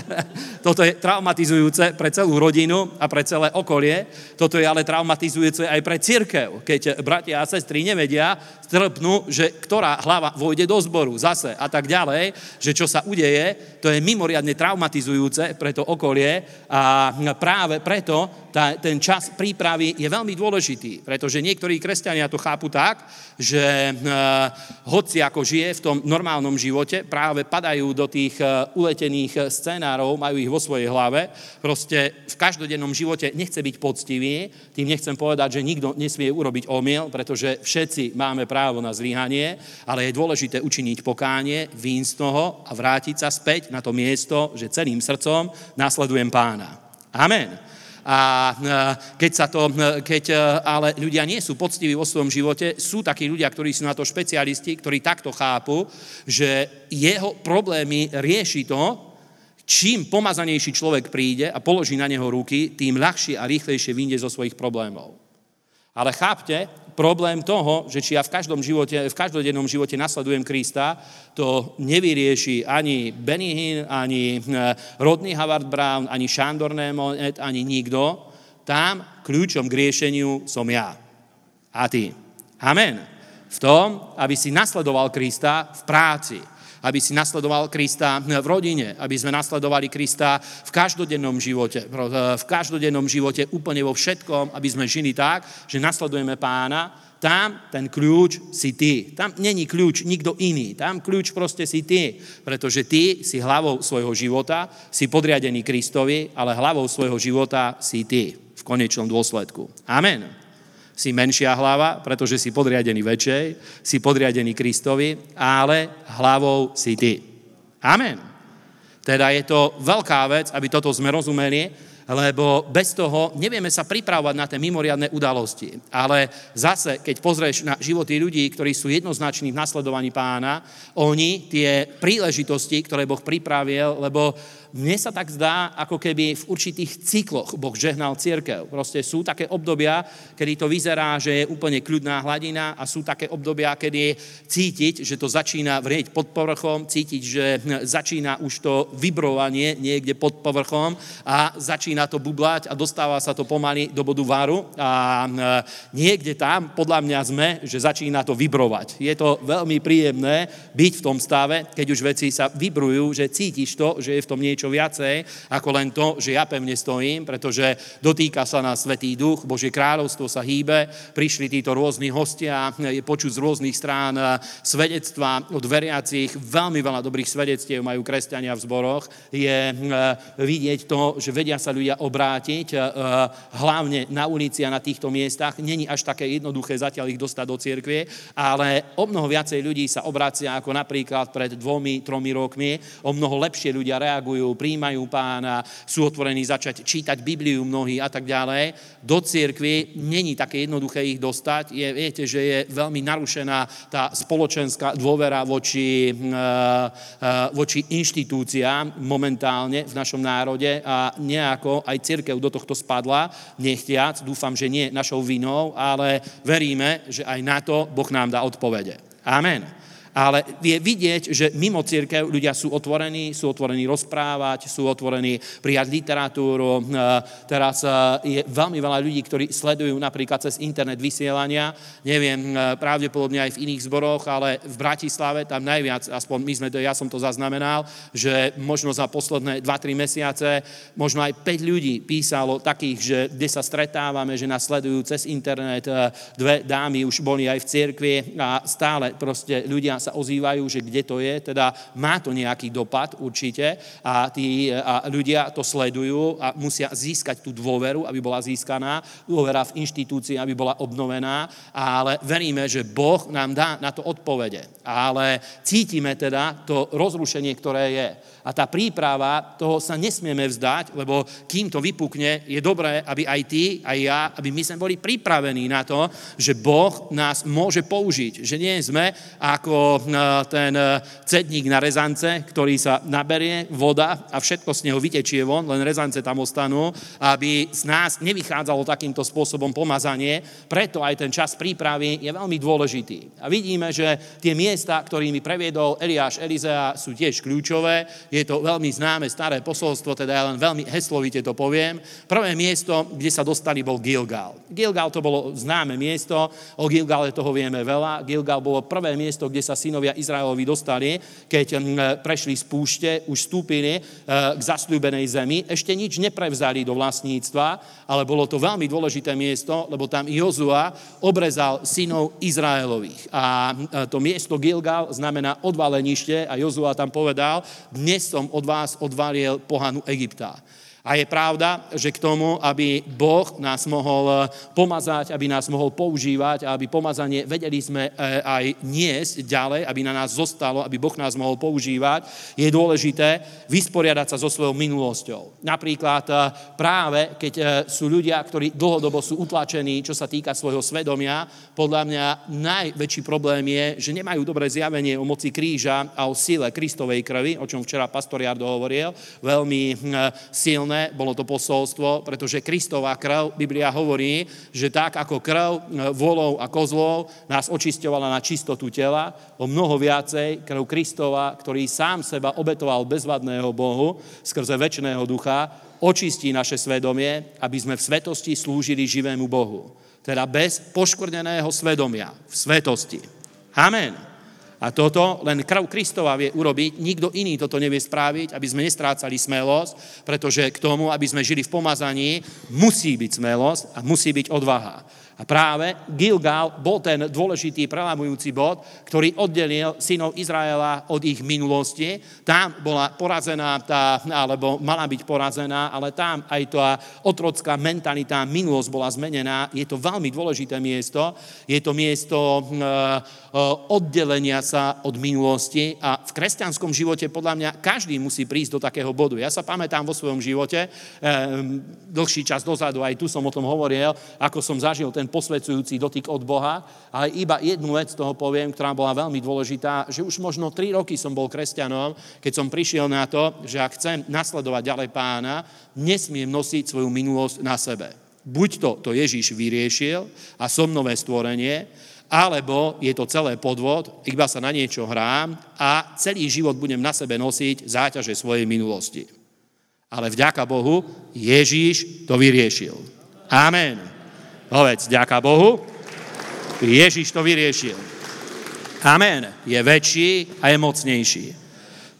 <laughs> Toto je traumatizujúce pre celú rodinu a pre celé okolie. Toto je ale traumatizujúce aj pre církev, keď bratia a sestry nevedia, strpnú, že ktorá hlava vojde do zboru zase a tak ďalej, že čo sa udeje, to je mimoriadne traumatizujúce pre to okolie a práve preto tá, ten čas prípravy je veľmi dôležitý, pretože niektorí kresťania to chápu tak, že uh, hoci ako žije v tom normálnom živote, práve padajú do tých uh, uletených scénárov, majú ich vo svojej hlave, proste v každodennom živote nechce byť poctivý, tým nechcem povedať, že nikto nesmie urobiť omyl, pretože všetci máme právo na zlyhanie, ale je dôležité učiniť pokánie, vín z toho a vrátiť sa späť na to miesto, že celým srdcom nasledujem pána. Amen. A e, keď, sa to, e, keď e, ale ľudia nie sú poctiví vo svojom živote, sú takí ľudia, ktorí sú na to špecialisti, ktorí takto chápu, že jeho problémy rieši to, čím pomazanejší človek príde a položí na neho ruky, tým ľahšie a rýchlejšie vyjde zo svojich problémov. Ale chápte, problém toho, že či ja v, každom živote, v každodennom živote nasledujem Krista, to nevyrieši ani Benny Hinn, ani eh, Rodney Howard Brown, ani Shandor Nemonet, ani nikto. Tam kľúčom k riešeniu som ja. A ty. Amen. V tom, aby si nasledoval Krista v práci, aby si nasledoval Krista v rodine, aby sme nasledovali Krista v každodennom živote, v každodennom živote úplne vo všetkom, aby sme žili tak, že nasledujeme pána, tam ten kľúč si ty. Tam není kľúč nikto iný. Tam kľúč proste si ty. Pretože ty si hlavou svojho života, si podriadený Kristovi, ale hlavou svojho života si ty v konečnom dôsledku. Amen si menšia hlava, pretože si podriadený väčšej, si podriadený Kristovi, ale hlavou si ty. Amen. Teda je to veľká vec, aby toto sme rozumeli, lebo bez toho nevieme sa pripravovať na tie mimoriadne udalosti. Ale zase, keď pozrieš na životy ľudí, ktorí sú jednoznační v nasledovaní pána, oni tie príležitosti, ktoré Boh pripravil, lebo mne sa tak zdá, ako keby v určitých cykloch Boh žehnal církev. Proste sú také obdobia, kedy to vyzerá, že je úplne kľudná hladina a sú také obdobia, kedy cítiť, že to začína vrieť pod povrchom, cítiť, že začína už to vibrovanie niekde pod povrchom a začína to bublať a dostáva sa to pomaly do bodu varu a niekde tam, podľa mňa sme, že začína to vibrovať. Je to veľmi príjemné byť v tom stave, keď už veci sa vibrujú, že cítiš to, že je v tom niečo niečo viacej ako len to, že ja pevne stojím, pretože dotýka sa nás Svetý Duch, Božie kráľovstvo sa hýbe, prišli títo rôzni hostia, je počuť z rôznych strán svedectva od veriacich, veľmi veľa dobrých svedectiev majú kresťania v zboroch, je vidieť to, že vedia sa ľudia obrátiť, hlavne na ulici a na týchto miestach. Není až také jednoduché zatiaľ ich dostať do cirkvie, ale o mnoho viacej ľudí sa obrácia ako napríklad pred dvomi, tromi rokmi. O mnoho lepšie ľudia reagujú, príjmajú pána, sú otvorení začať čítať Bibliu mnohí a tak ďalej. Do cirkvi není také jednoduché ich dostať. Je, viete, že je veľmi narušená tá spoločenská dôvera voči, eh, voči inštitúciám momentálne v našom národe a nejako aj cirkev do tohto spadla, nechtiac, dúfam, že nie našou vinou, ale veríme, že aj na to Boh nám dá odpovede. Amen ale je vidieť, že mimo církev ľudia sú otvorení, sú otvorení rozprávať, sú otvorení prijať literatúru. E, teraz e, je veľmi veľa ľudí, ktorí sledujú napríklad cez internet vysielania, neviem, e, pravdepodobne aj v iných zboroch, ale v Bratislave tam najviac, aspoň my sme ja som to zaznamenal, že možno za posledné 2-3 mesiace možno aj 5 ľudí písalo takých, že kde sa stretávame, že nás sledujú cez internet, dve dámy už boli aj v cirkvi a stále proste ľudia sa ozývajú, že kde to je, teda má to nejaký dopad určite a, tí, a ľudia to sledujú a musia získať tú dôveru, aby bola získaná, dôvera v inštitúcii, aby bola obnovená, ale veríme, že Boh nám dá na to odpovede. Ale cítime teda to rozrušenie, ktoré je. A tá príprava, toho sa nesmieme vzdať, lebo kým to vypukne, je dobré, aby aj ty, aj ja, aby my sme boli pripravení na to, že Boh nás môže použiť. Že nie sme ako e, ten e, cedník na rezance, ktorý sa naberie, voda a všetko z neho vytečie von, len rezance tam ostanú, aby z nás nevychádzalo takýmto spôsobom pomazanie. Preto aj ten čas prípravy je veľmi dôležitý. A vidíme, že tie miesta, ktorými previedol Eliáš Elizea, sú tiež kľúčové je to veľmi známe staré posolstvo, teda ja len veľmi heslovite to poviem. Prvé miesto, kde sa dostali, bol Gilgal. Gilgal to bolo známe miesto, o Gilgale toho vieme veľa. Gilgal bolo prvé miesto, kde sa synovia Izraelovi dostali, keď prešli z púšte, už vstúpili e, k zasľúbenej zemi. Ešte nič neprevzali do vlastníctva, ale bolo to veľmi dôležité miesto, lebo tam Jozua obrezal synov Izraelových. A e, to miesto Gilgal znamená odvalenište a Jozua tam povedal, dnes som od vás odvaliel pohanu Egypta. A je pravda, že k tomu, aby Boh nás mohol eh, pomazať, aby nás mohol používať a aby pomazanie vedeli sme eh, aj niesť ďalej, aby na nás zostalo, aby Boh nás mohol používať, je dôležité vysporiadať sa so svojou minulosťou. Napríklad eh, práve, keď sú ľudia, ktorí dlhodobo sú utlačení, čo sa týka svojho svedomia, podľa mňa najväčší problém je, že nemajú dobré zjavenie o moci kríža a o sile Kristovej krvi, o čom včera pastor Jardo hovoril, veľmi silné silné bolo to posolstvo, pretože Kristová krv, Biblia hovorí, že tak ako krv e, volov a kozlov nás očisťovala na čistotu tela, o mnoho viacej krv Kristova, ktorý sám seba obetoval bezvadného Bohu skrze väčšného ducha, očistí naše svedomie, aby sme v svetosti slúžili živému Bohu. Teda bez poškvrneného svedomia, v svetosti. Amen. A toto len krv Kristova vie urobiť, nikto iný toto nevie spraviť, aby sme nestrácali smelosť, pretože k tomu, aby sme žili v pomazaní, musí byť smelosť a musí byť odvaha. A práve Gilgal bol ten dôležitý prelamujúci bod, ktorý oddelil synov Izraela od ich minulosti. Tam bola porazená tá, alebo mala byť porazená, ale tam aj tá otrocká mentalita, minulosť bola zmenená. Je to veľmi dôležité miesto. Je to miesto hm, e, oddelenia sa od minulosti a v kresťanskom živote podľa mňa každý musí prísť do takého bodu. Ja sa pamätám vo svojom živote, eh, dlhší čas dozadu, aj tu som o tom hovoril, ako som zažil ten posvedzujúci dotyk od Boha, ale iba jednu vec toho poviem, ktorá bola veľmi dôležitá, že už možno tri roky som bol kresťanom, keď som prišiel na to, že ak chcem nasledovať ďalej pána, nesmiem nosiť svoju minulosť na sebe. Buď to, to Ježíš vyriešil a som nové stvorenie, alebo je to celé podvod, iba sa na niečo hrám a celý život budem na sebe nosiť záťaže svojej minulosti. Ale vďaka Bohu Ježíš to vyriešil. Amen. Povedz, ďaká Bohu, Ježiš to vyriešil. Amen. Je väčší a je mocnejší.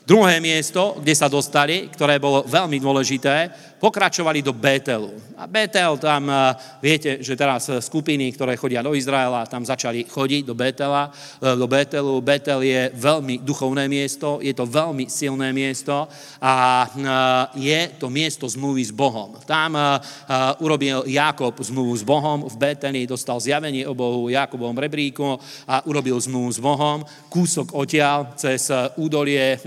Druhé miesto, kde sa dostali, ktoré bolo veľmi dôležité, pokračovali do Betelu. A Betel tam, eh, viete, že teraz eh, skupiny, ktoré chodia do Izraela, tam začali chodiť do Betela, eh, do Betelu. Betel je veľmi duchovné miesto, je to veľmi silné miesto a je to miesto zmluvy s Bohom. Tam urobil Jakob zmluvu s Bohom, v Beteli dostal zjavenie o Bohu Jakobovom rebríku a urobil zmluvu s Bohom. Kúsok odtiaľ cez údolie,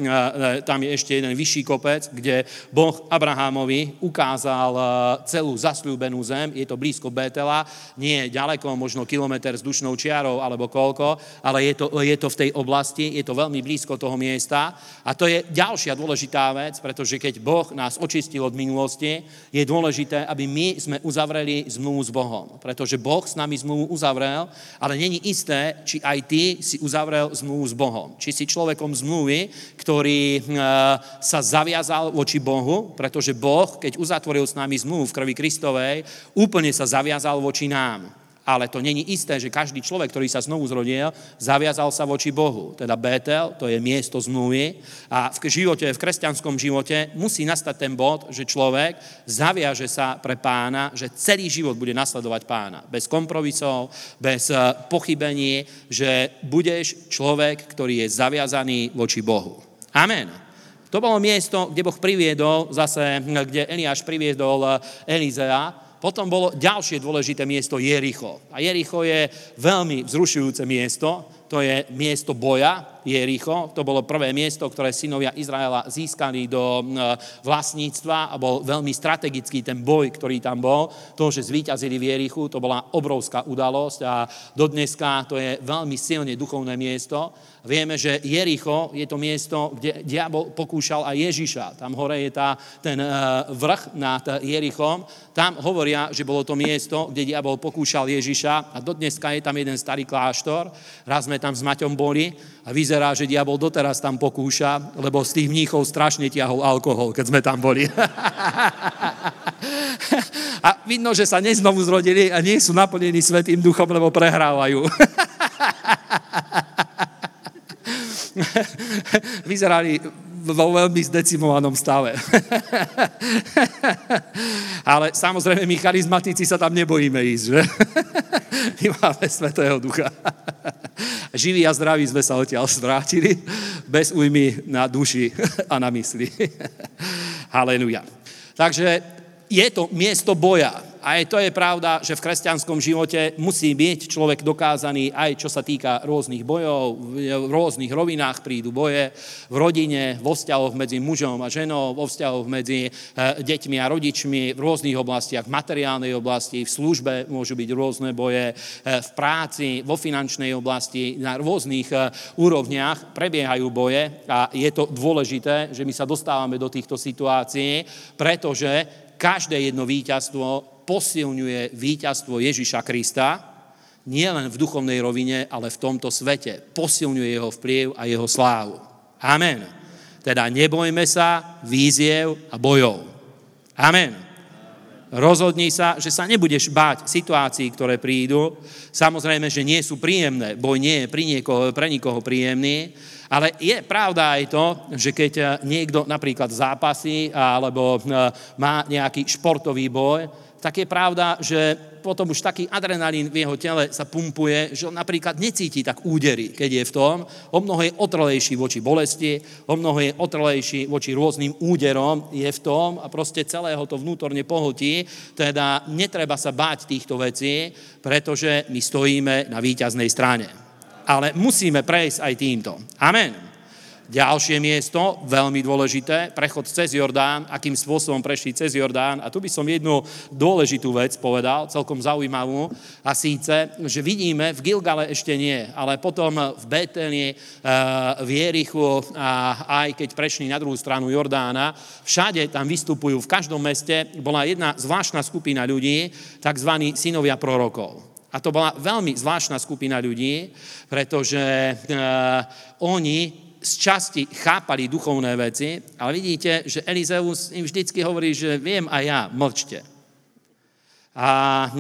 tam je ešte jeden vyšší kopec, kde Boh Abrahamovi ukázal eh, celú zasľúbenú zem, je to blízko Betela, nie je ďaleko, možno kilometr s dušnou čiarou alebo koľko, ale je to, je to v tej oblasti, je to veľmi blízko toho miesta. A to je ďalšia dôležitá vec, pretože keď Boh nás očistil od minulosti, je dôležité, aby my sme uzavreli zmluvu s Bohom. Pretože Boh s nami zmluvu uzavrel, ale není isté, či aj ty si uzavrel zmluvu s Bohom. Či si človekom zmluvy, ktorý eh, sa zaviazal voči Bohu, pretože Boh, keď keď uzatvoril s nami zmluvu v krvi Kristovej, úplne sa zaviazal voči nám. Ale to není isté, že každý človek, ktorý sa znovu zrodil, zaviazal sa voči Bohu. Teda Betel, to je miesto zmluvy. A v živote, v kresťanskom živote musí nastať ten bod, že človek zaviaže sa pre pána, že celý život bude nasledovať pána. Bez kompromisov, bez eh, pochybení, že budeš človek, ktorý je zaviazaný voči Bohu. Amen. To bolo miesto, kde Boh priviedol, zase, kde Eliáš priviedol eh, Elizea. Potom bolo ďalšie dôležité miesto Jericho. A Jericho je veľmi vzrušujúce miesto. To je miesto boja, Jericho. To bolo prvé miesto, ktoré synovia Izraela získali do vlastníctva a bol veľmi strategický ten boj, ktorý tam bol. To, že zvíťazili v Jerichu, to bola obrovská udalosť a dodneska to je veľmi silne duchovné miesto. Vieme, že Jericho je to miesto, kde diabol pokúšal aj Ježiša. Tam hore je tá, ten e, vrch nad Jerichom. Tam hovoria, že bolo to miesto, kde diabol pokúšal Ježiša a dodneska je tam jeden starý kláštor. Raz sme tam s Maťom boli a vyzerá, že diabol doteraz tam pokúša, lebo z tých mníchov strašne tiahol alkohol, keď sme tam boli. <laughs> a vidno, že sa neznovu zrodili a nie sú naplnení Svetým duchom, lebo prehrávajú. <laughs> Vyzerali vo veľmi zdecimovanom stave. <laughs> Ale samozrejme, my charizmatici sa tam nebojíme ísť, že? My máme Svetého Ducha. <laughs> Živí a zdraví sme sa odtiaľ strátili, bez újmy na duši <laughs> a na mysli. <laughs> Haleluja. Takže je to miesto boja. A aj to je pravda, že v kresťanskom živote musí byť človek dokázaný aj čo sa týka rôznych bojov, v rôznych rovinách prídu boje, v rodine, vo vzťahoch medzi mužom a ženou, vo vzťahoch medzi eh, deťmi a rodičmi, v rôznych oblastiach, v materiálnej oblasti, v službe môžu byť rôzne boje, eh, v práci, vo finančnej oblasti, na rôznych eh, úrovniach prebiehajú boje. A je to dôležité, že my sa dostávame do týchto situácií, pretože každé jedno víťazstvo posilňuje víťazstvo Ježiša Krista, nie len v duchovnej rovine, ale v tomto svete. Posilňuje jeho vplyv a jeho slávu. Amen. Teda nebojme sa víziev a bojov. Amen. Rozhodni sa, že sa nebudeš báť situácií, ktoré prídu. Samozrejme, že nie sú príjemné. Boj nie je pre nikoho, pre nikoho príjemný. Ale je pravda aj to, že keď niekto napríklad zápasí alebo má nejaký športový boj, tak je pravda, že potom už taký adrenalín v jeho tele sa pumpuje, že on napríklad necíti tak údery, keď je v tom. O mnoho je otrlejší voči bolesti, o mnoho je otrlejší voči rôznym úderom, je v tom a proste celého to vnútorne pohltí. Teda netreba sa báť týchto vecí, pretože my stojíme na víťaznej strane. Ale musíme prejsť aj týmto. Amen. Ďalšie miesto, veľmi dôležité, prechod cez Jordán, akým spôsobom prešli cez Jordán. A tu by som jednu dôležitú vec povedal, celkom zaujímavú, a síce, že vidíme, v Gilgale ešte nie, ale potom v Beteli, eh, v Jerichu a aj keď prešli na druhú stranu Jordána, všade tam vystupujú, v každom meste bola jedna zvláštna skupina ľudí, tzv. synovia prorokov. A to bola veľmi zvláštna skupina ľudí, pretože uh, oni z časti chápali duchovné veci, ale vidíte, že Elizeus im vždycky hovorí, že viem a ja, mlčte. A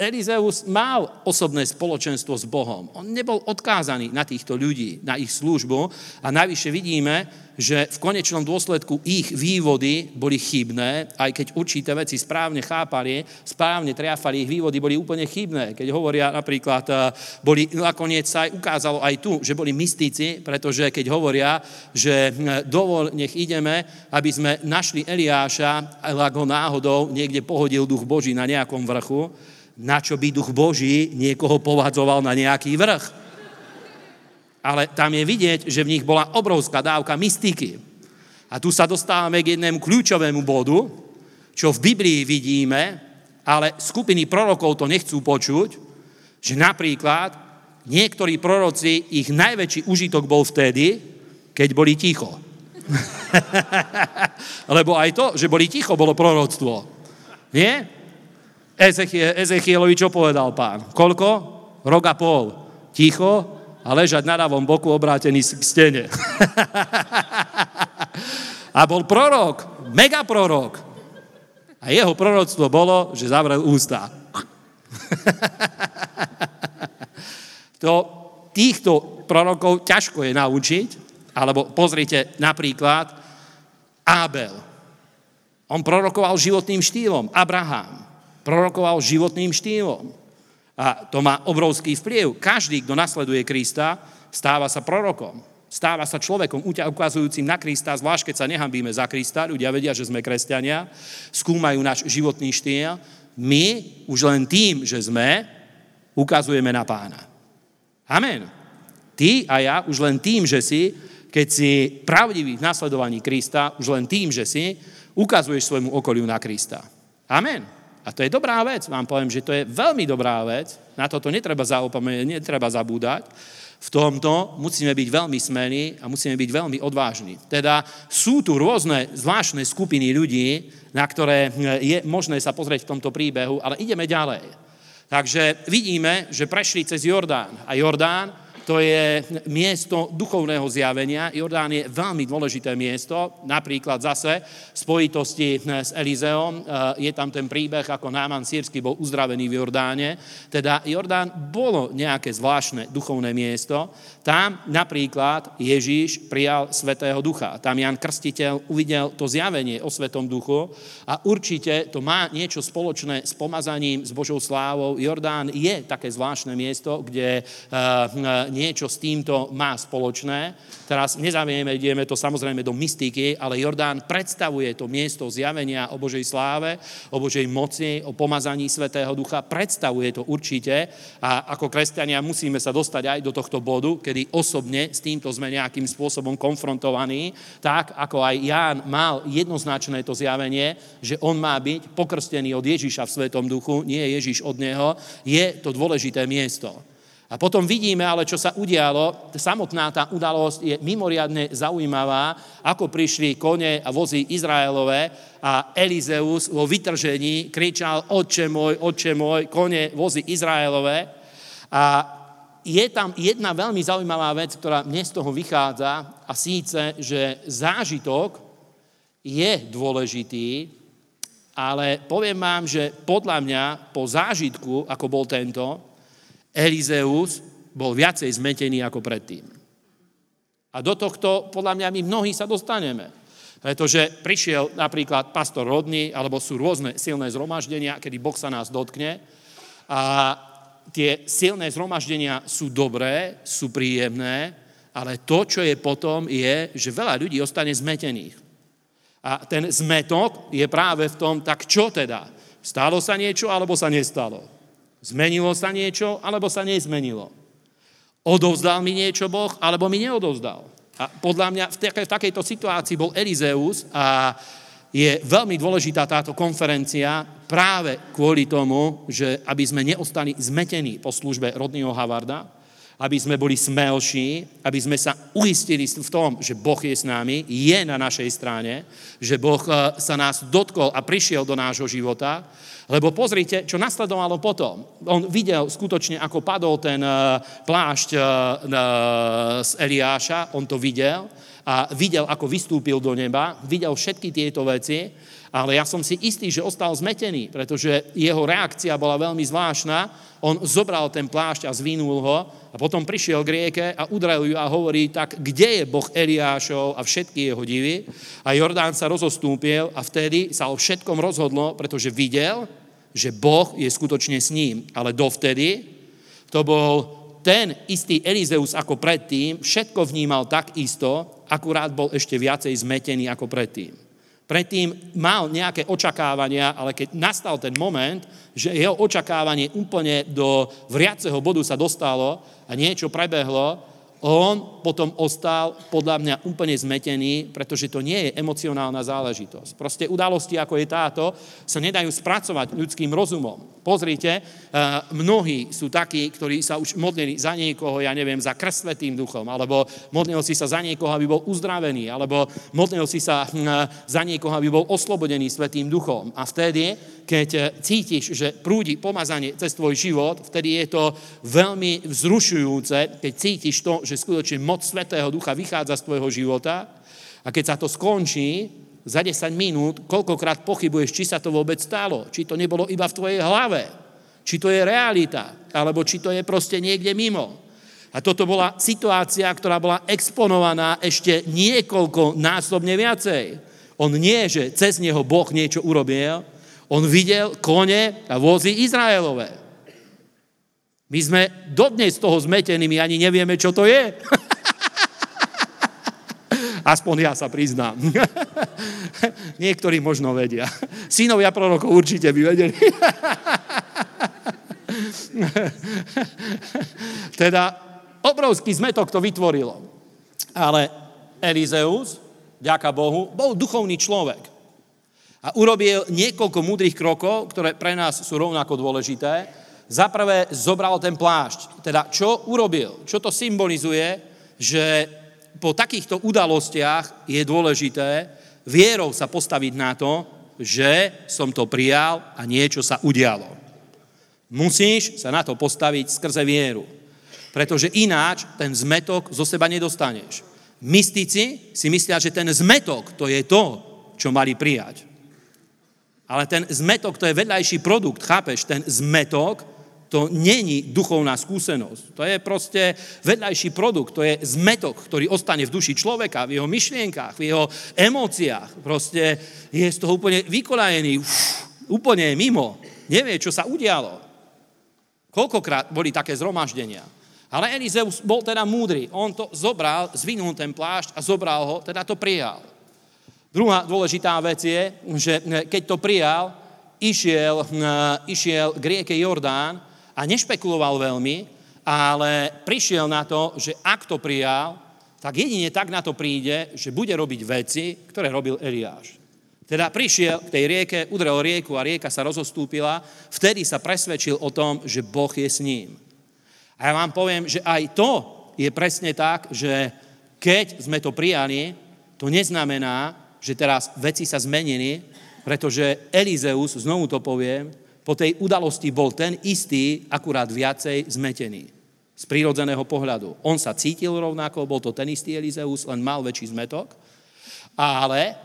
Elizeus mal osobné spoločenstvo s Bohom. On nebol odkázaný na týchto ľudí, na ich službu a najvyššie vidíme, že v konečnom dôsledku ich vývody boli chybné, aj keď určité veci správne chápali, správne triafali, ich vývody boli úplne chybné. Keď hovoria napríklad, e, boli, nakoniec sa aj ukázalo aj tu, že boli mystici, pretože keď hovoria, že dovol, nech ideme, aby sme našli Eliáša, ak ho náhodou niekde pohodil duch Boží na nejakom vrchu, na čo by duch Boží niekoho povadzoval na nejaký vrch ale tam je vidieť, že v nich bola obrovská dávka mystiky. A tu sa dostávame k jednému kľúčovému bodu, čo v Biblii vidíme, ale skupiny prorokov to nechcú počuť, že napríklad niektorí proroci, ich najväčší užitok bol vtedy, keď boli ticho. <laughs> Lebo aj to, že boli ticho, bolo proroctvo. Nie? Ezechie, Ezechielovi čo povedal pán? Koľko? Rok a pol. Ticho, a ležať na ľavom boku obrátený k stene. <laughs> a bol prorok, megaprorok. A jeho proroctvo bolo, že zavrel ústa. <laughs> to týchto prorokov ťažko je naučiť, alebo pozrite napríklad Abel. On prorokoval životným štýlom. Abraham prorokoval životným štýlom. A to má obrovský vplyv. Každý, kto nasleduje Krista, stáva sa prorokom. Stáva sa človekom ukazujúcim na Krista, zvlášť keď sa nehambíme za Krista, ľudia vedia, že sme kresťania, skúmajú náš životný štýl. My už len tým, že sme, ukazujeme na pána. Amen. Ty a ja už len tým, že si, keď si pravdivý v nasledovaní Krista, už len tým, že si, ukazuješ svojmu okoliu na Krista. Amen. A to je dobrá vec, vám poviem, že to je veľmi dobrá vec, na toto netreba zaopamieť, netreba zabúdať. V tomto musíme byť veľmi smelí a musíme byť veľmi odvážni. Teda sú tu rôzne zvláštne skupiny ľudí, na ktoré je možné sa pozrieť v tomto príbehu, ale ideme ďalej. Takže vidíme, že prešli cez Jordán a Jordán to je miesto duchovného zjavenia. Jordán je veľmi dôležité miesto, napríklad zase v spojitosti s Elizeom. Eh, je tam ten príbeh, ako Náman sírsky bol uzdravený v Jordáne. Teda Jordán bolo nejaké zvláštne duchovné miesto. Tam napríklad Ježíš prijal Svetého Ducha. Tam Jan Krstiteľ uvidel to zjavenie o Svetom Duchu a určite to má niečo spoločné s pomazaním, s Božou slávou. Jordán je také zvláštne miesto, kde uh, niečo s týmto má spoločné. Teraz nezavieme, ideme to samozrejme do mystiky, ale Jordán predstavuje to miesto zjavenia o Božej sláve, o Božej moci, o pomazaní Svetého Ducha. Predstavuje to určite a ako kresťania musíme sa dostať aj do tohto bodu, kedy osobne s týmto sme nejakým spôsobom konfrontovaní, tak ako aj Ján mal jednoznačné to zjavenie, že on má byť pokrstený od Ježiša v Svetom Duchu, nie Ježiš od neho, je to dôležité miesto. A potom vidíme ale, čo sa udialo. Samotná tá udalosť je mimoriadne zaujímavá, ako prišli kone a vozy Izraelové a Elizeus vo vytržení kričal, oče môj, oče môj, kone, vozy Izraelové. A je tam jedna veľmi zaujímavá vec, ktorá mne z toho vychádza a síce, že zážitok je dôležitý, ale poviem vám, že podľa mňa po zážitku, ako bol tento, Elizeus bol viacej zmetený ako predtým. A do tohto, podľa mňa, my mnohí sa dostaneme. Pretože prišiel napríklad pastor Rodný, alebo sú rôzne silné zhromaždenia, kedy Boh sa nás dotkne. A tie silné zhromaždenia sú dobré, sú príjemné, ale to, čo je potom, je, že veľa ľudí ostane zmetených. A ten zmetok je práve v tom, tak čo teda? Stalo sa niečo, alebo sa nestalo? Zmenilo sa niečo, alebo sa nezmenilo? Odovzdal mi niečo Boh, alebo mi neodovzdal? A podľa mňa v, takej, takejto situácii bol Elizeus a je veľmi dôležitá táto konferencia práve kvôli tomu, že aby sme neostali zmetení po službe rodného Havarda, aby sme boli smelší, aby sme sa uistili v tom, že Boh je s nami, je na našej strane, že Boh eh, sa nás dotkol a prišiel do nášho života. Lebo pozrite, čo nasledovalo potom. On videl skutočne, ako padol ten eh, plášť eh, z Eliáša, on to videl a videl, ako vystúpil do neba, videl všetky tieto veci, ale ja som si istý, že ostal zmetený, pretože jeho reakcia bola veľmi zvláštna. On zobral ten plášť a zvinul ho a potom prišiel k rieke a udrel ju a hovorí, tak kde je Boh Eliášov a všetky jeho divy? A Jordán sa rozostúpil a vtedy sa o všetkom rozhodlo, pretože videl, že Boh je skutočne s ním. Ale dovtedy to bol ten istý Elizeus ako predtým, všetko vnímal tak isto, akurát bol ešte viacej zmetený ako predtým. Predtým mal nejaké očakávania, ale keď nastal ten moment, že jeho očakávanie úplne do vriaceho bodu sa dostalo a niečo prebehlo, on potom ostal podľa mňa úplne zmetený, pretože to nie je emocionálna záležitosť. Proste udalosti, ako je táto, sa nedajú spracovať ľudským rozumom. Pozrite, eh, mnohí sú takí, ktorí sa už modlili za niekoho, ja neviem, za krst duchom, alebo modlil si sa za niekoho, aby bol uzdravený, alebo modlil si sa hm, za niekoho, aby bol oslobodený svetým duchom. A vtedy, keď eh, cítiš, že prúdi pomazanie cez tvoj život, vtedy je to veľmi vzrušujúce, keď cítiš to, že skutočne moc Svetého Ducha vychádza z tvojho života a keď sa to skončí, za 10 minút, koľkokrát pochybuješ, či sa to vôbec stalo, či to nebolo iba v tvojej hlave, či to je realita, alebo či to je proste niekde mimo. A toto bola situácia, ktorá bola exponovaná ešte niekoľko násobne viacej. On nie, že cez neho Boh niečo urobil, on videl kone a vozy Izraelové. My sme dodnes toho zmetení, my ani nevieme, čo to je. <laughs> Aspoň ja sa priznám. <laughs> Niektorí možno vedia. Synovia prorokov určite by vedeli. <laughs> teda obrovský zmetok to vytvorilo. Ale Elizeus, ďaká Bohu, bol duchovný človek. A urobil niekoľko múdrych krokov, ktoré pre nás sú rovnako dôležité. Zaprvé zobral ten plášť. Teda čo urobil? Čo to symbolizuje? Že po takýchto udalostiach je dôležité vierou sa postaviť na to, že som to prijal a niečo sa udialo. Musíš sa na to postaviť skrze vieru. Pretože ináč ten zmetok zo seba nedostaneš. Mystici si myslia, že ten zmetok to je to, čo mali prijať. Ale ten zmetok to je vedľajší produkt, chápeš? Ten zmetok to není duchovná skúsenosť. To je proste vedľajší produkt, to je zmetok, ktorý ostane v duši človeka, v jeho myšlienkách, v jeho emóciách. Proste je z toho úplne vykolajený, uf, úplne mimo. Nevie, čo sa udialo. Koľkokrát boli také zhromaždenia. Ale Elizeus bol teda múdry. On to zobral, zvinul ten plášť a zobral ho, teda to prijal. Druhá dôležitá vec je, že keď to prijal, išiel, išiel k rieke Jordán a nešpekuloval veľmi, ale prišiel na to, že ak to prijal, tak jedine tak na to príde, že bude robiť veci, ktoré robil Eliáš. Teda prišiel k tej rieke, udrel rieku a rieka sa rozostúpila, vtedy sa presvedčil o tom, že Boh je s ním. A ja vám poviem, že aj to je presne tak, že keď sme to prijali, to neznamená, že teraz veci sa zmenili, pretože Elizeus, znovu to poviem, po tej udalosti bol ten istý, akurát viacej zmetený. Z prírodzeného pohľadu. On sa cítil rovnako, bol to ten istý Elizeus, len mal väčší zmetok, ale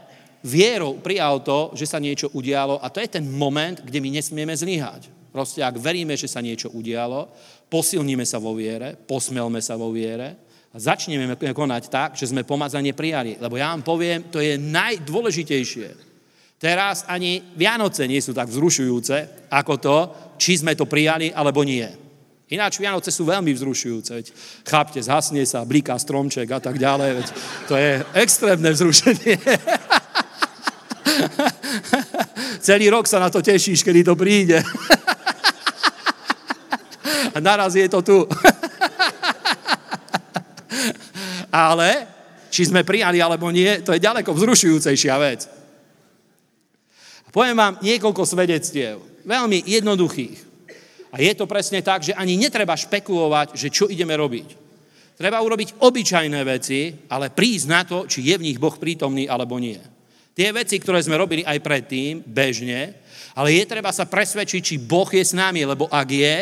vierou prijal to, že sa niečo udialo a to je ten moment, kde my nesmieme zlyhať. Proste ak veríme, že sa niečo udialo, posilníme sa vo viere, posmelme sa vo viere a začneme konať tak, že sme pomazanie prijali. Lebo ja vám poviem, to je najdôležitejšie. Teraz ani Vianoce nie sú tak vzrušujúce, ako to, či sme to prijali, alebo nie. Ináč Vianoce sú veľmi vzrušujúce. Veď, chápte, zhasne sa, blíka stromček a tak ďalej. Veď, to je extrémne vzrušenie. <laughs> Celý rok sa na to tešíš, kedy to príde. <laughs> A naraz je to tu. <laughs> Ale, či sme prijali alebo nie, to je ďaleko vzrušujúcejšia vec. Poviem vám niekoľko svedectiev, veľmi jednoduchých. A je to presne tak, že ani netreba špekulovať, že čo ideme robiť. Treba urobiť obyčajné veci, ale prísť na to, či je v nich Boh prítomný alebo nie. Tie veci, ktoré sme robili aj predtým, bežne, ale je treba sa presvedčiť, či Boh je s nami, lebo ak je,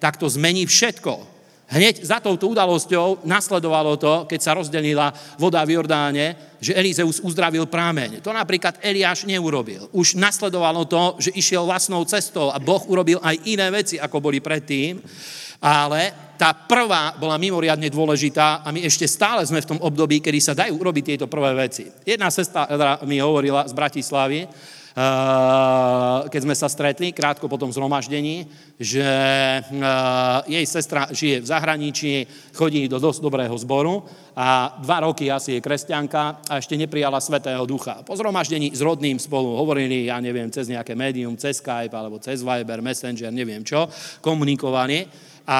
tak to zmení všetko. Hneď za touto udalosťou nasledovalo to, keď sa rozdelila voda v Jordáne, že Elizeus uzdravil prámeň. To napríklad Eliáš neurobil. Už nasledovalo to, že išiel vlastnou cestou a Boh urobil aj iné veci, ako boli predtým. Ale tá prvá bola mimoriadne dôležitá a my ešte stále sme v tom období, kedy sa dajú urobiť tieto prvé veci. Jedna sestra mi hovorila z Bratislavy, keď sme sa stretli krátko po tom zhromaždení, že jej sestra žije v zahraničí, chodí do dosť dobrého zboru a dva roky asi je kresťanka a ešte neprijala Svetého Ducha. Po zhromaždení s rodným spolu hovorili, ja neviem, cez nejaké médium, cez Skype alebo cez Viber, Messenger, neviem čo, komunikovali a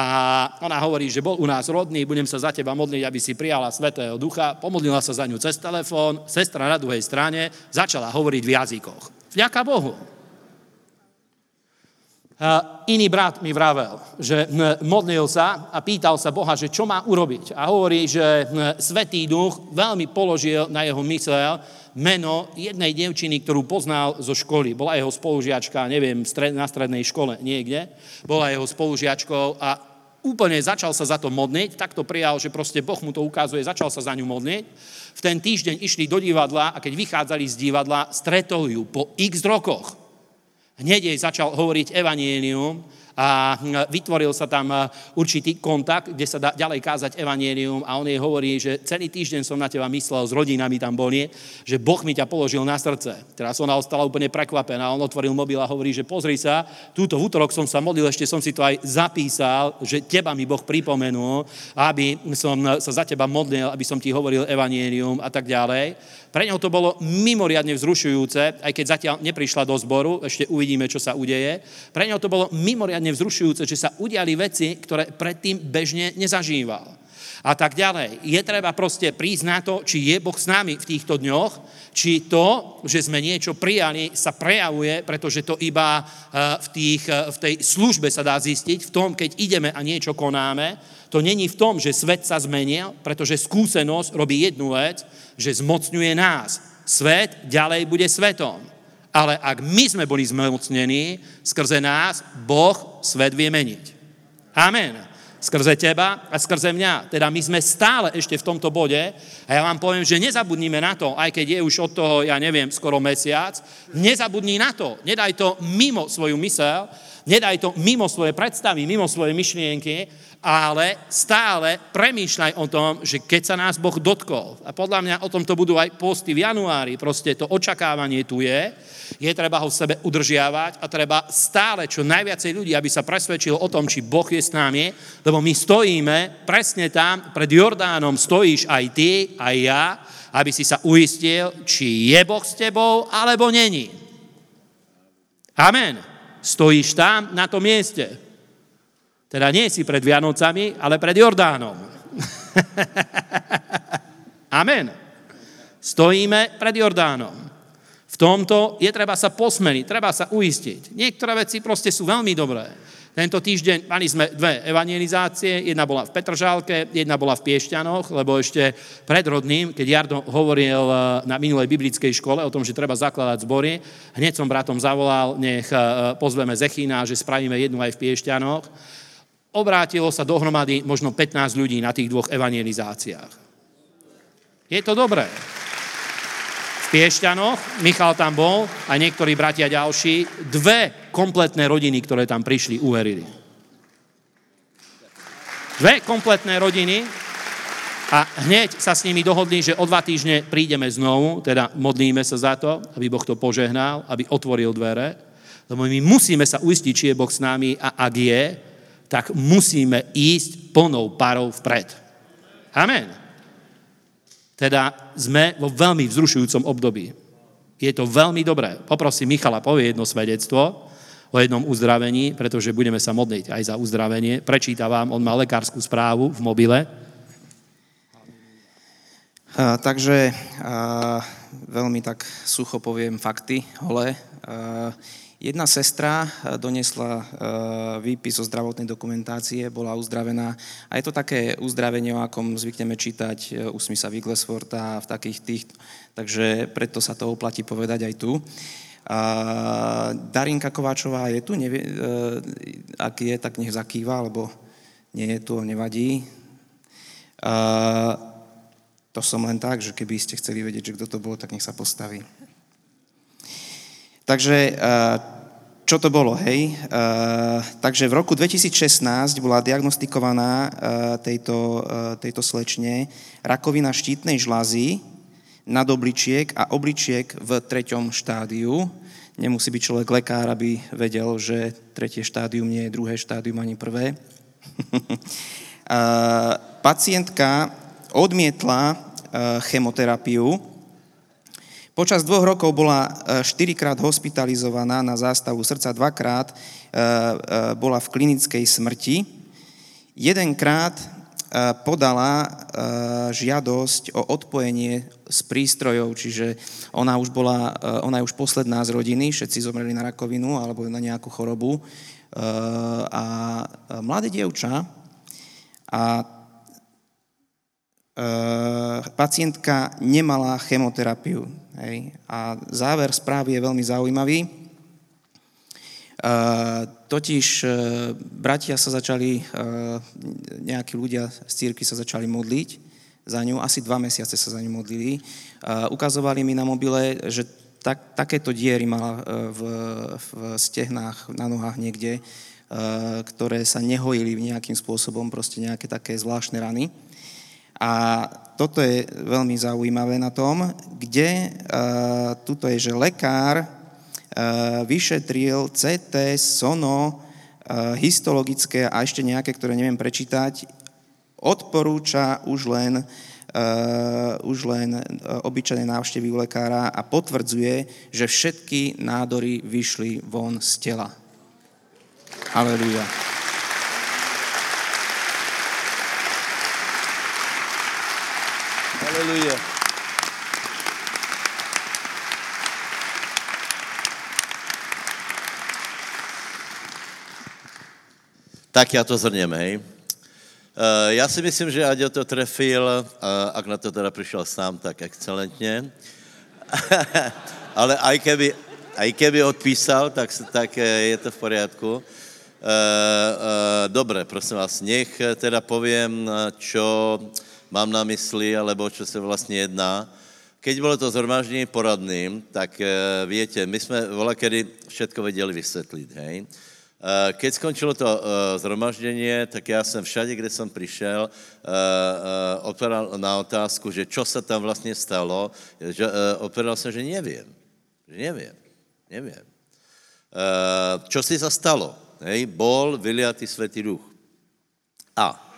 ona hovorí, že bol u nás rodný, budem sa za teba modliť, aby si prijala Svetého Ducha. Pomodlila sa za ňu cez telefón, sestra na druhej strane začala hovoriť v jazykoch. Vďaka Bohu. A iný brat mi vravel, že modlil sa a pýtal sa Boha, že čo má urobiť. A hovorí, že Svetý Duch veľmi položil na jeho mysel meno jednej devčiny, ktorú poznal zo školy. Bola jeho spolužiačka, neviem, na strednej škole niekde. Bola jeho spolužiačkou a úplne začal sa za to modliť, tak to prijal, že proste Boh mu to ukazuje, začal sa za ňu modliť. V ten týždeň išli do divadla a keď vychádzali z divadla, stretol ju po x rokoch. Hneď jej začal hovoriť evanielium a vytvoril sa tam určitý kontakt, kde sa dá ďalej kázať evanielium a on jej hovorí, že celý týždeň som na teba myslel, s rodinami tam boli, že Boh mi ťa položil na srdce. Teraz ona ostala úplne prekvapená, on otvoril mobil a hovorí, že pozri sa, túto v útorok som sa modlil, ešte som si to aj zapísal, že teba mi Boh pripomenul, aby som sa za teba modlil, aby som ti hovoril evanielium a tak ďalej. Pre neho to bolo mimoriadne vzrušujúce, aj keď zatiaľ neprišla do zboru, ešte uvidíme, čo sa udeje. Pre neho to bolo mimoriadne vzrušujúce, že sa udiali veci, ktoré predtým bežne nezažíval. A tak ďalej. Je treba proste prísť na to, či je Boh s nami v týchto dňoch, či to, že sme niečo prijali, sa prejavuje, pretože to iba eh, v, tých, eh, v tej službe sa dá zistiť, v tom, keď ideme a niečo konáme, to není v tom, že svet sa zmenil, pretože skúsenosť robí jednu vec, že zmocňuje nás. Svet ďalej bude svetom. Ale ak my sme boli zmocnení, skrze nás Boh svet vie meniť. Amen. Skrze teba a skrze mňa. Teda my sme stále ešte v tomto bode a ja vám poviem, že nezabudnime na to, aj keď je už od toho, ja neviem, skoro mesiac, nezabudni na to. Nedaj to mimo svoju mysel, nedaj to mimo svoje predstavy, mimo svoje myšlienky, ale stále premýšľaj o tom, že keď sa nás Boh dotkol, a podľa mňa o tomto budú aj posty v januári, proste to očakávanie tu je, je treba ho v sebe udržiavať a treba stále čo najviacej ľudí, aby sa presvedčil o tom, či Boh je s nami, lebo my stojíme presne tam, pred Jordánom stojíš aj ty, aj ja, aby si sa uistil, či je Boh s tebou, alebo není. Amen. Stojíš tam, na tom mieste. Teda nie si pred Vianocami, ale pred Jordánom. <laughs> Amen. Stojíme pred Jordánom. V tomto je treba sa posmeliť, treba sa uistiť. Niektoré veci proste sú veľmi dobré. Tento týždeň mali sme dve evangelizácie, jedna bola v Petržálke, jedna bola v Piešťanoch, lebo ešte pred rodným, keď Jardo hovoril eh, na minulej biblickej škole o tom, že treba zakladať zbory, hneď som bratom zavolal, nech eh, pozveme Zechína, že spravíme jednu aj v Piešťanoch obrátilo sa dohromady možno 15 ľudí na tých dvoch evangelizáciách. Je to dobré. V Piešťanoch, Michal tam bol a niektorí bratia ďalší, dve kompletné rodiny, ktoré tam prišli, uverili. Dve kompletné rodiny a hneď sa s nimi dohodli, že o dva týždne prídeme znovu, teda modlíme sa za to, aby Boh to požehnal, aby otvoril dvere, lebo my musíme sa uistiť, či je Boh s nami a ak je, tak musíme ísť plnou parou vpred. Amen. Teda sme vo veľmi vzrušujúcom období. Je to veľmi dobré. Poprosím Michala, povie jedno svedectvo o jednom uzdravení, pretože budeme sa modliť aj za uzdravenie. Prečíta vám, on má lekárskú správu v mobile.
A, takže a, veľmi tak sucho poviem fakty, hole. A, Jedna sestra eh, donesla eh, výpis o zdravotnej dokumentácie, bola uzdravená a je to také uzdravenie, o akom zvykneme čítať eh, u Smitha Wigglesworta v takých tých, takže preto sa to oplatí povedať aj tu. Darinka Kováčová je tu, nevie, ak je, tak nech zakýva, alebo nie je tu, nevadí. To som len tak, že keby ste chceli vedieť, že kto to bol, tak nech sa postaví. Takže eh, čo to bolo, hej? Eh, takže v roku 2016 bola diagnostikovaná eh, tejto, tejto slečne rakovina štítnej žlazy nad obličiek a obličiek v treťom štádiu. Nemusí byť človek lekár, aby vedel, že tretie štádium nie je druhé štádium ani prvé. <laughs> Pacientka odmietla chemoterapiu, Počas dvoch rokov bola e, štyrikrát hospitalizovaná na zástavu srdca, dvakrát e, e, bola v klinickej smrti. Jedenkrát podala žiadosť o odpojenie z prístrojov, čiže ona už, bola, ona je už posledná z rodiny, všetci zomreli na rakovinu alebo na nejakú chorobu. A mladé dievča a pacientka nemala chemoterapiu. Hej. A záver správy je veľmi zaujímavý. Uh, totiž uh, bratia sa začali, nejakí ľudia z círky sa začali modliť za ňu, asi dva mesiace sa za ňu modlili. Ukazovali mi na mobile, že tak, takéto diery mala v, v stehnách, na nohách niekde, ktoré sa nehojili nejakým spôsobom, proste nejaké také zvláštne rany. A toto je veľmi zaujímavé na tom, kde uh, tuto je, že lekár uh, vyšetril CT, sono, uh, histologické a ešte nejaké, ktoré neviem prečítať, odporúča už len, uh, už len obyčajné návštevy u lekára a potvrdzuje, že všetky nádory vyšli von z tela. Aleluja.
Aleluja. Tak já to zhrněme, hej. Uh, já si myslím, že Aďo to trefil, uh, ak na to teda přišel sám, tak excelentně. <laughs> Ale aj keby, aj keby odpísal, tak, tak je to v poriadku. Uh, dobre, prosím vás, nech teda poviem, čo mám na mysli, alebo čo se vlastně jedná. Keď bylo to zhromaždění poradným, tak e, viete, my jsme kedy všetko vedeli vysvětlit, hej. E, keď skončilo to e, zhromaždění, tak já jsem všade, kde jsem přišel, odpovedal na otázku, že čo se tam vlastně stalo, odpovedal jsem, že nevím. Že nevím. Nevím. Čo si sa stalo? Hej, bol vyliatý Svetý Duch. A Eh,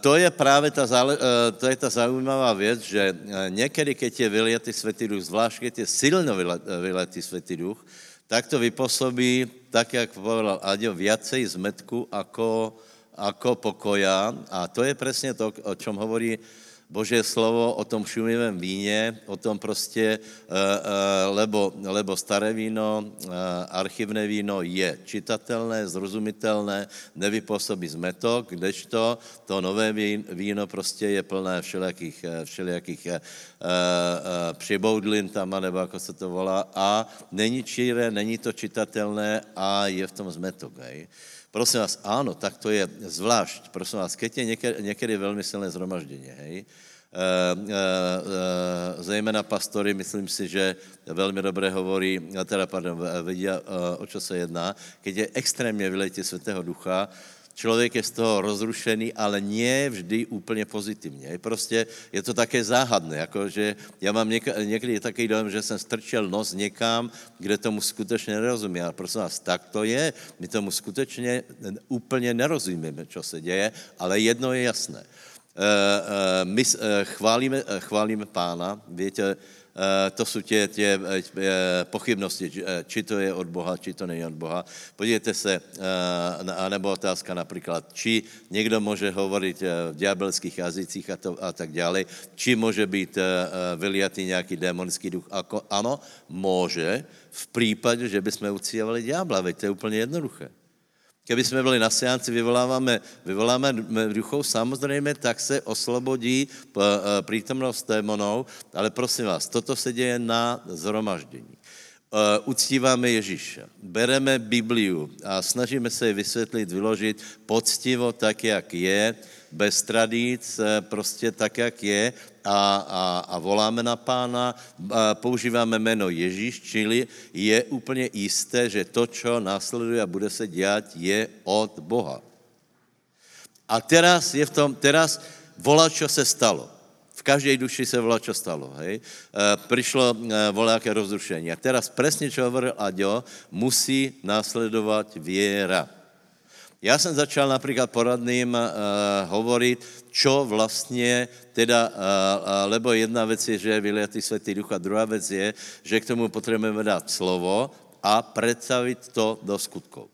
to je právě ta, zále, uh, to je ta zaujímavá věc, že uh, někdy, keď je vyletý Světý Duch, zvlášť keď je silno vyletý Světý Duch, tak to vypůsobí, tak jak povedal Aďo, viacej zmetku ako, ako pokoja. A to je přesně to, o čem hovorí Božie slovo o tom šumivém víně, o tom prostě, eh, eh, lebo, lebo staré víno, eh, archivné víno je čitatelné, zrozumitelné, nevypůsobí zmetok, kdežto to nové víno prostě je plné všelijakých, všelijakých přiboudlin tam, nebo jako se to volá, a není číré, není to čitatelné a je v tom zmetok. Hej. Prosím vás, áno, tak to je zvlášť. Prosím vás, keď je niekedy, niekedy veľmi silné zhromaždenie, hej, zejména pastory, myslím si, že velmi dobré hovorí, teda pardon, vedia, o čo se jedná, keď je extrémně vylejte Svatého Ducha, člověk je z toho rozrušený, ale nie vždy úplně pozitivně. Prostě je to také záhadné, jako že já mám něk, někdy takový dojem, že jsem strčil nos někam, kde tomu skutečně nerozumím. Ale prosím vás, tak to je. My tomu skutečně úplně nerozumíme, co se děje, ale jedno je jasné. Uh, uh, my uh, chválíme, chválíme pána, víte, Eh, to jsou tě, tě eh, pochybnosti, eh, či to je od Boha, či to není od Boha. Podívejte se, nebo otázka například, či někdo může hovorit v diabelských jazycích a, to, a tak dále, či může být vyliatý nějaký démonický duch. Ako, ano, může, v případě, že bychom ucívali ďábla, veď to je úplně jednoduché. Keby jsme byli na seanci, vyvoláváme, vyvoláme duchov, samozřejmě, tak se oslobodí eh, přítomnost démonů, ale prosím vás, toto se děje na zhromaždění. Eh, uctíváme Ježíše, bereme Bibliu a snažíme se ji vysvětlit, vyložit poctivo tak, jak je, bez tradic, eh, prostě tak, jak je a, a, a voláme na pána, a používáme jméno Ježíš, čili je úplně jisté, že to, čo následuje a bude se dělat, je od Boha. A teraz je v tom, teraz volá, čo se stalo. V každej duši se volá, čo stalo. Hej? E, prišlo e, voláké rozrušení. A teraz presne, čo hovoril Aďo, musí následovat věra. Já jsem začal například poradným uh, hovoriť, čo vlastně teda, uh, uh, lebo jedna věc je, že je vyliatý světý duch a druhá věc je, že k tomu potřebujeme dát slovo a představit to do skutkov.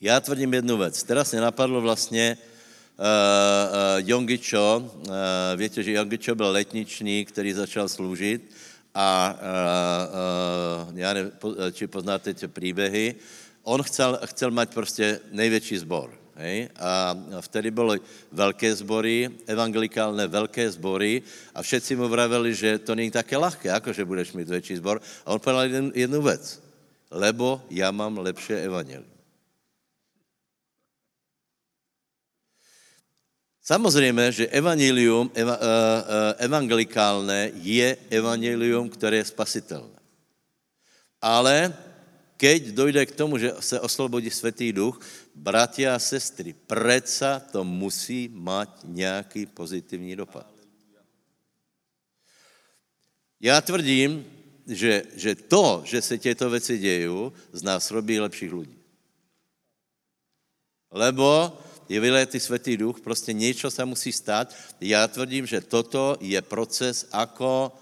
Já tvrdím jednu věc. Teraz mě napadlo vlastně uh, uh, uh, víte, že Jongičo byl letničník, který začal sloužit a uh, uh, já nevím, či poznáte ty příběhy, on chcel, chcel mať prostě největší zbor. Hej? A vtedy byly velké zbory, evangelikálne velké zbory a všetci mu vraveli, že to není také ľahké, ako že budeš mít větší zbor. A on povedal jednu, jednu věc. Lebo já mám lepší evangelium. Samozřejmě, že evangelium, eva, uh, uh, evangelikálne je evangelium, které je spasitelné. Ale keď dojde k tomu, že se oslobodí Svetý duch, bratia a sestry, predsa to musí mať nějaký pozitivní dopad. Já tvrdím, že, že to, že se těto věci dějí, z nás robí lepších lidí. Lebo je vyletý Svetý duch, prostě něco se musí stát. Já tvrdím, že toto je proces, ako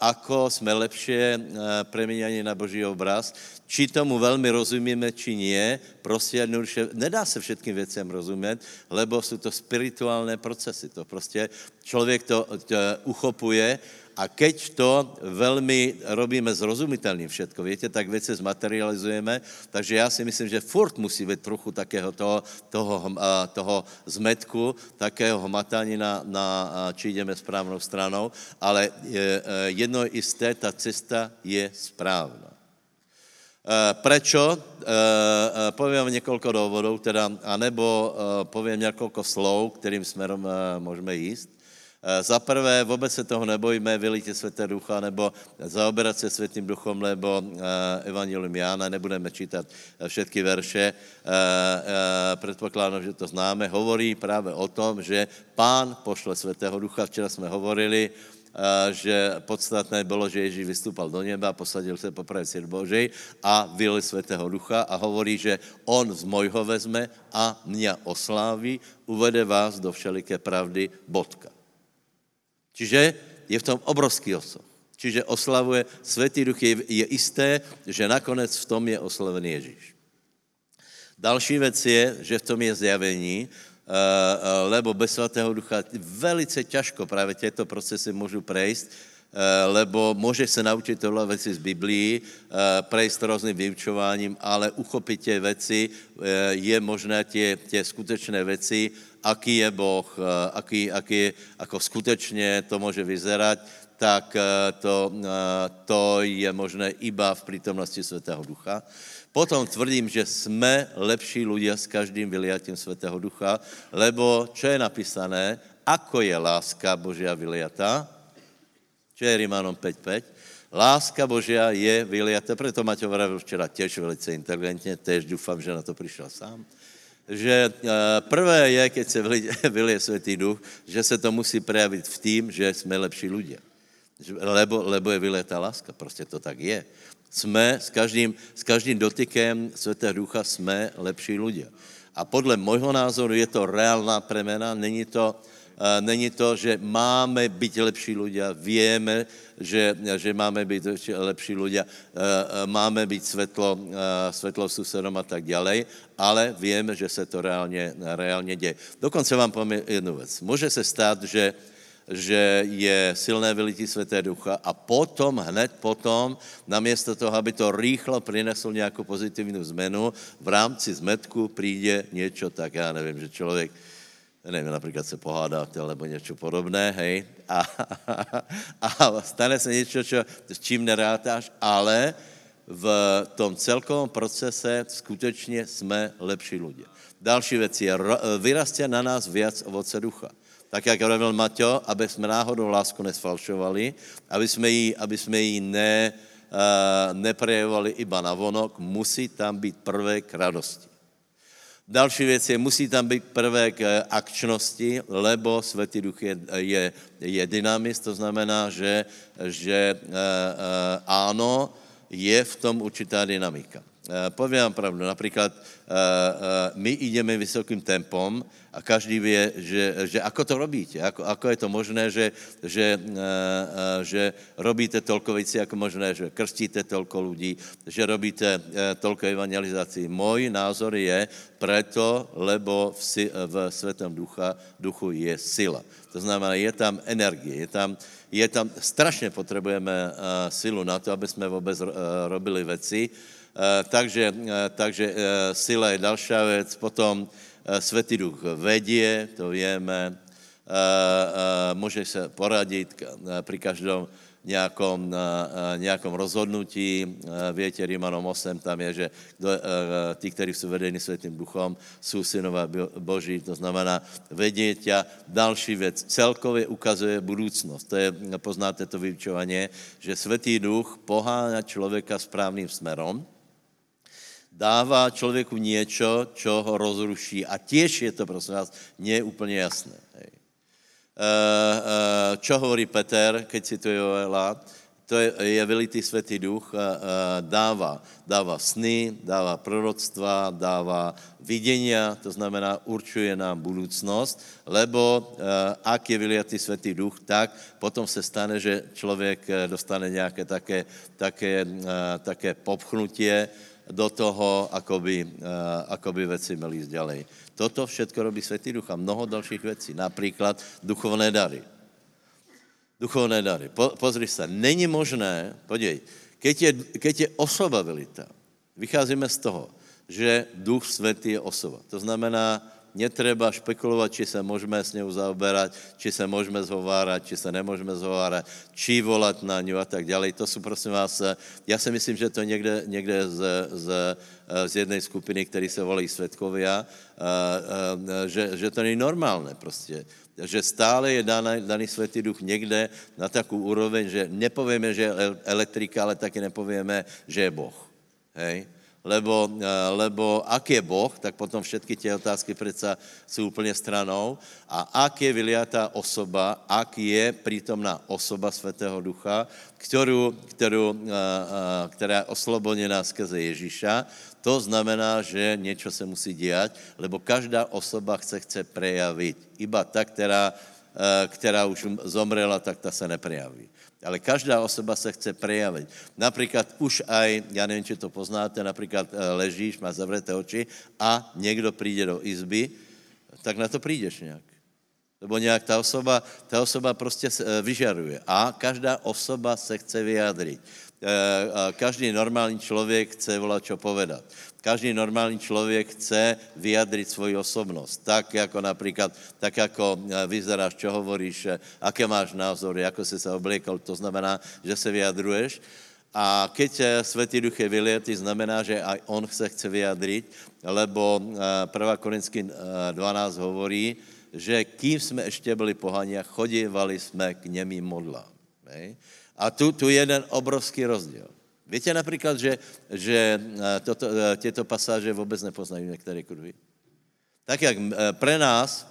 ako jsme lepšie eh, preměňani na Boží obraz. Či tomu velmi rozumíme, či nie, prostě jednoduše, nedá se všetkým věcem rozumět, lebo jsou to spirituálné procesy. To prostě člověk to, to uchopuje a keď to velmi robíme zrozumitelným všetko, víte, tak věci zmaterializujeme, takže já si myslím, že furt musí být trochu takého toho, toho, toho zmetku, takého hmatání na, na, či jdeme správnou stranou, ale jedno je jisté, ta cesta je správná. Prečo? Povím několik důvodů, teda, anebo povím několik slov, kterým směrem můžeme jíst. Eh, za prvé, vůbec se toho nebojíme, vylítě světé ducha, nebo zaoberat se světým duchom, nebo eh, Evangelium Jána, nebudeme čítat eh, všetky verše. Předpokládám, že to známe. Hovorí právě o tom, že pán pošle světého ducha. Včera jsme hovorili, že podstatné bylo, že Ježíš vystupal do neba, posadil se po pravici Božej a vyli světého ducha a hovorí, že on z mojho vezme a mě osláví, uvede vás do všeliké pravdy, bodka. Čiže je v tom obrovský osob. Čiže oslavuje Svetý Duch, je, je isté, že nakonec v tom je oslavený Ježíš. Další věc je, že v tom je zjavení, uh, uh, lebo bez Svatého Ducha velice těžko právě těto procesy můžu prejsť, uh, lebo může se naučit tohle věci z Biblii, prejsť různým vyučováním, ale uchopit tě věci je možné tě, tě skutečné věci aký je Boh, eh, aký, aký, ako skutečně to může vyzerať, tak eh, to, eh, to je možné iba v prítomnosti Svetého Ducha. Potom tvrdím, že jsme lepší ľudia s každým vyliatím Svetého Ducha, lebo čo je napísané, ako je láska Božia vyliatá, čo je Rimanom 5.5, Láska Božia je vyliata, preto Maťo vravil včera tiež velice inteligentne, tež dúfam, že na to prišiel sám, že eh, prvé je, keď se <laughs> vylie Svetý Duch, že se to musí prejavit v tým, že jsme lepší ľudia. Lebo, lebo je vylietá láska, prostě to tak je. Jsme s každým, s každým dotykem Svetého Ducha jsme lepší ľudia. A podle môjho názoru je to reálná premena, není to, uh, není to, že máme být lepší ľudia, vieme, že, že máme být lepší ľudia, máme být svetlo, svetlo susedom a tak ďalej, ale vieme, že se to reálně, reálně děje. Dokonce vám povím jednu věc. Může se stát, že, že je silné vylití Světé Ducha a potom, hned potom, namiesto toho, aby to rýchlo prinesl nějakou pozitivní zmenu, v rámci zmetku přijde něco tak, já nevím, že člověk neviem, napríklad sa pohádate alebo niečo podobné, hej, a, a, <laughs> a stane sa niečo, čo, s čím nerátáš, ale v tom celkovom procese skutečně jsme lepší ľudia. Další věc je, vyrastia na nás viac ovoce ducha. Tak, jak hovoril Maťo, aby jsme náhodou lásku nesfalšovali, aby jsme ji, aby jsme ji ne, uh, neprejevovali iba na vonok, musí tam být prvé k radosti. Další věc je, musí tam být prvek eh, akčnosti, lebo Světý Duch je, je, je dynamist, to znamená, že, že e, e, áno, je v tom určitá dynamika. E, poviem vám pravdu, napríklad e, e, my ideme vysokým tempom a každý vie, že, že ako to robíte, ako, ako je to možné, že, že, že robíte toľko vecí, ako možné, že krstíte toľko ľudí, že robíte toľko evangelizácií. Môj názor je preto, lebo v, v Svetom ducha, duchu je sila. To znamená, je tam energie, je tam, je tam strašne potrebujeme silu na to, aby sme vôbec robili veci, Eh, takže, eh, takže eh, sila je dalšia vec, potom Svetý duch vedie, to vieme, môže sa poradiť pri každom nejakom, nejakom rozhodnutí. Viete, Rímanom 8 tam je, že tí, ktorí sú vedení Svetým duchom, sú synové Boží, to znamená, vedie ťa. Další vec, celkově ukazuje budúcnosť. To je, poznáte to vyučovanie, že Svetý duch poháňa človeka správným smerom, dává člověku něco, čo ho rozruší. A těž je to, prosím vás, nie úplně jasné. Hej. Uh, uh, čo hovorí Peter, keď cituje Joela? To je, je vylitý světý duch, uh, dává, dává sny, dává proroctva, dává videnia, to znamená, určuje nám budúcnosť, lebo ak je vyliatý světý duch, tak potom se stane, že člověk dostane nějaké také, také, také popchnutie, do toho, ako by, by veci mali ísť ďalej. Toto všetko robí Svetý Duch a mnoho dalších vecí, napríklad duchovné dary. Duchovné dary. Po, pozri sa, není možné, podej, keď je, keď je osoba velita, vycházíme z toho, že Duch Svetý je osoba. To znamená, netreba špekulovat, či se můžeme s ňou zaoberať, či se můžeme zhovárat, či se nemůžeme zhovárat, či volat na ňu a tak dále. To jsou, prosím vás, já si myslím, že to někde, někde z, z, z jednej skupiny, který se volají svetkovia, že, že to není normálné prostě že stále je daný, daný Svetý Duch někde na takú úroveň, že nepovieme, že je elektrika, ale taky nepovieme, že je Boh. Hej? Lebo, eh, lebo ak je Boh, tak potom všetky tie otázky predsa sú úplne stranou. A ak je vyliatá osoba, ak je prítomná osoba Svetého Ducha, ktorú, ktorú, eh, eh, ktorá je oslobodená skrze Ježíša, to znamená, že niečo sa musí diať, lebo každá osoba chce, chce prejaviť. Iba ta, ktorá, ktorá už zomrela, tak ta sa neprejaví. Ale každá osoba se chce prejavit. Například už aj, já nevím, či to poznáte, například eh, ležíš, máš zavřeté oči a někdo přijde do izby, tak na to přijdeš nějak. Lebo nějak ta osoba, ta osoba prostě eh, vyžaruje. A každá osoba se chce vyjádřit. Eh, každý normální člověk chce volat čo povedat. Každý normální člověk chce vyjadriť svoji osobnost. Tak jako například, tak jako eh, vyzeráš, čo hovoríš, eh, aké máš názory, ako si se obliekol, to znamená, že se vyjadruješ. A keď Svetý Duch je vylietý, znamená, že aj on se chce vyjadriť, lebo 1. Korinský 12 hovorí, že kým jsme ještě byli pohania, chodívali jsme k němým modlám. Hej? A tu, tu je jeden obrovský rozdíl. Víte například, že, že eh, toto, eh, těto pasáže vůbec nepoznají některé kruhy? Tak jak eh, pre nás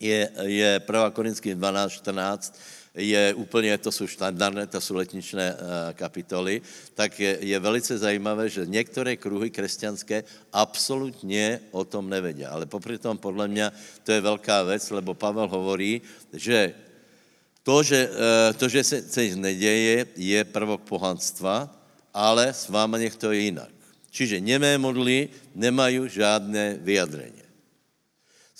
je, je 1. Korinským 12, 14, je úplně, to jsou štandardné, to jsou letničné kapitoly, tak je, je velice zajímavé, že některé kruhy křesťanské absolutně o tom nevedia. Ale popri tom, podle mě, to je velká věc, lebo Pavel hovorí, že to, že, to, že se, se neděje, je prvok pohanstva, ale s váma nech to je jinak. Čiže nemé modly nemají žádné vyjadrenie.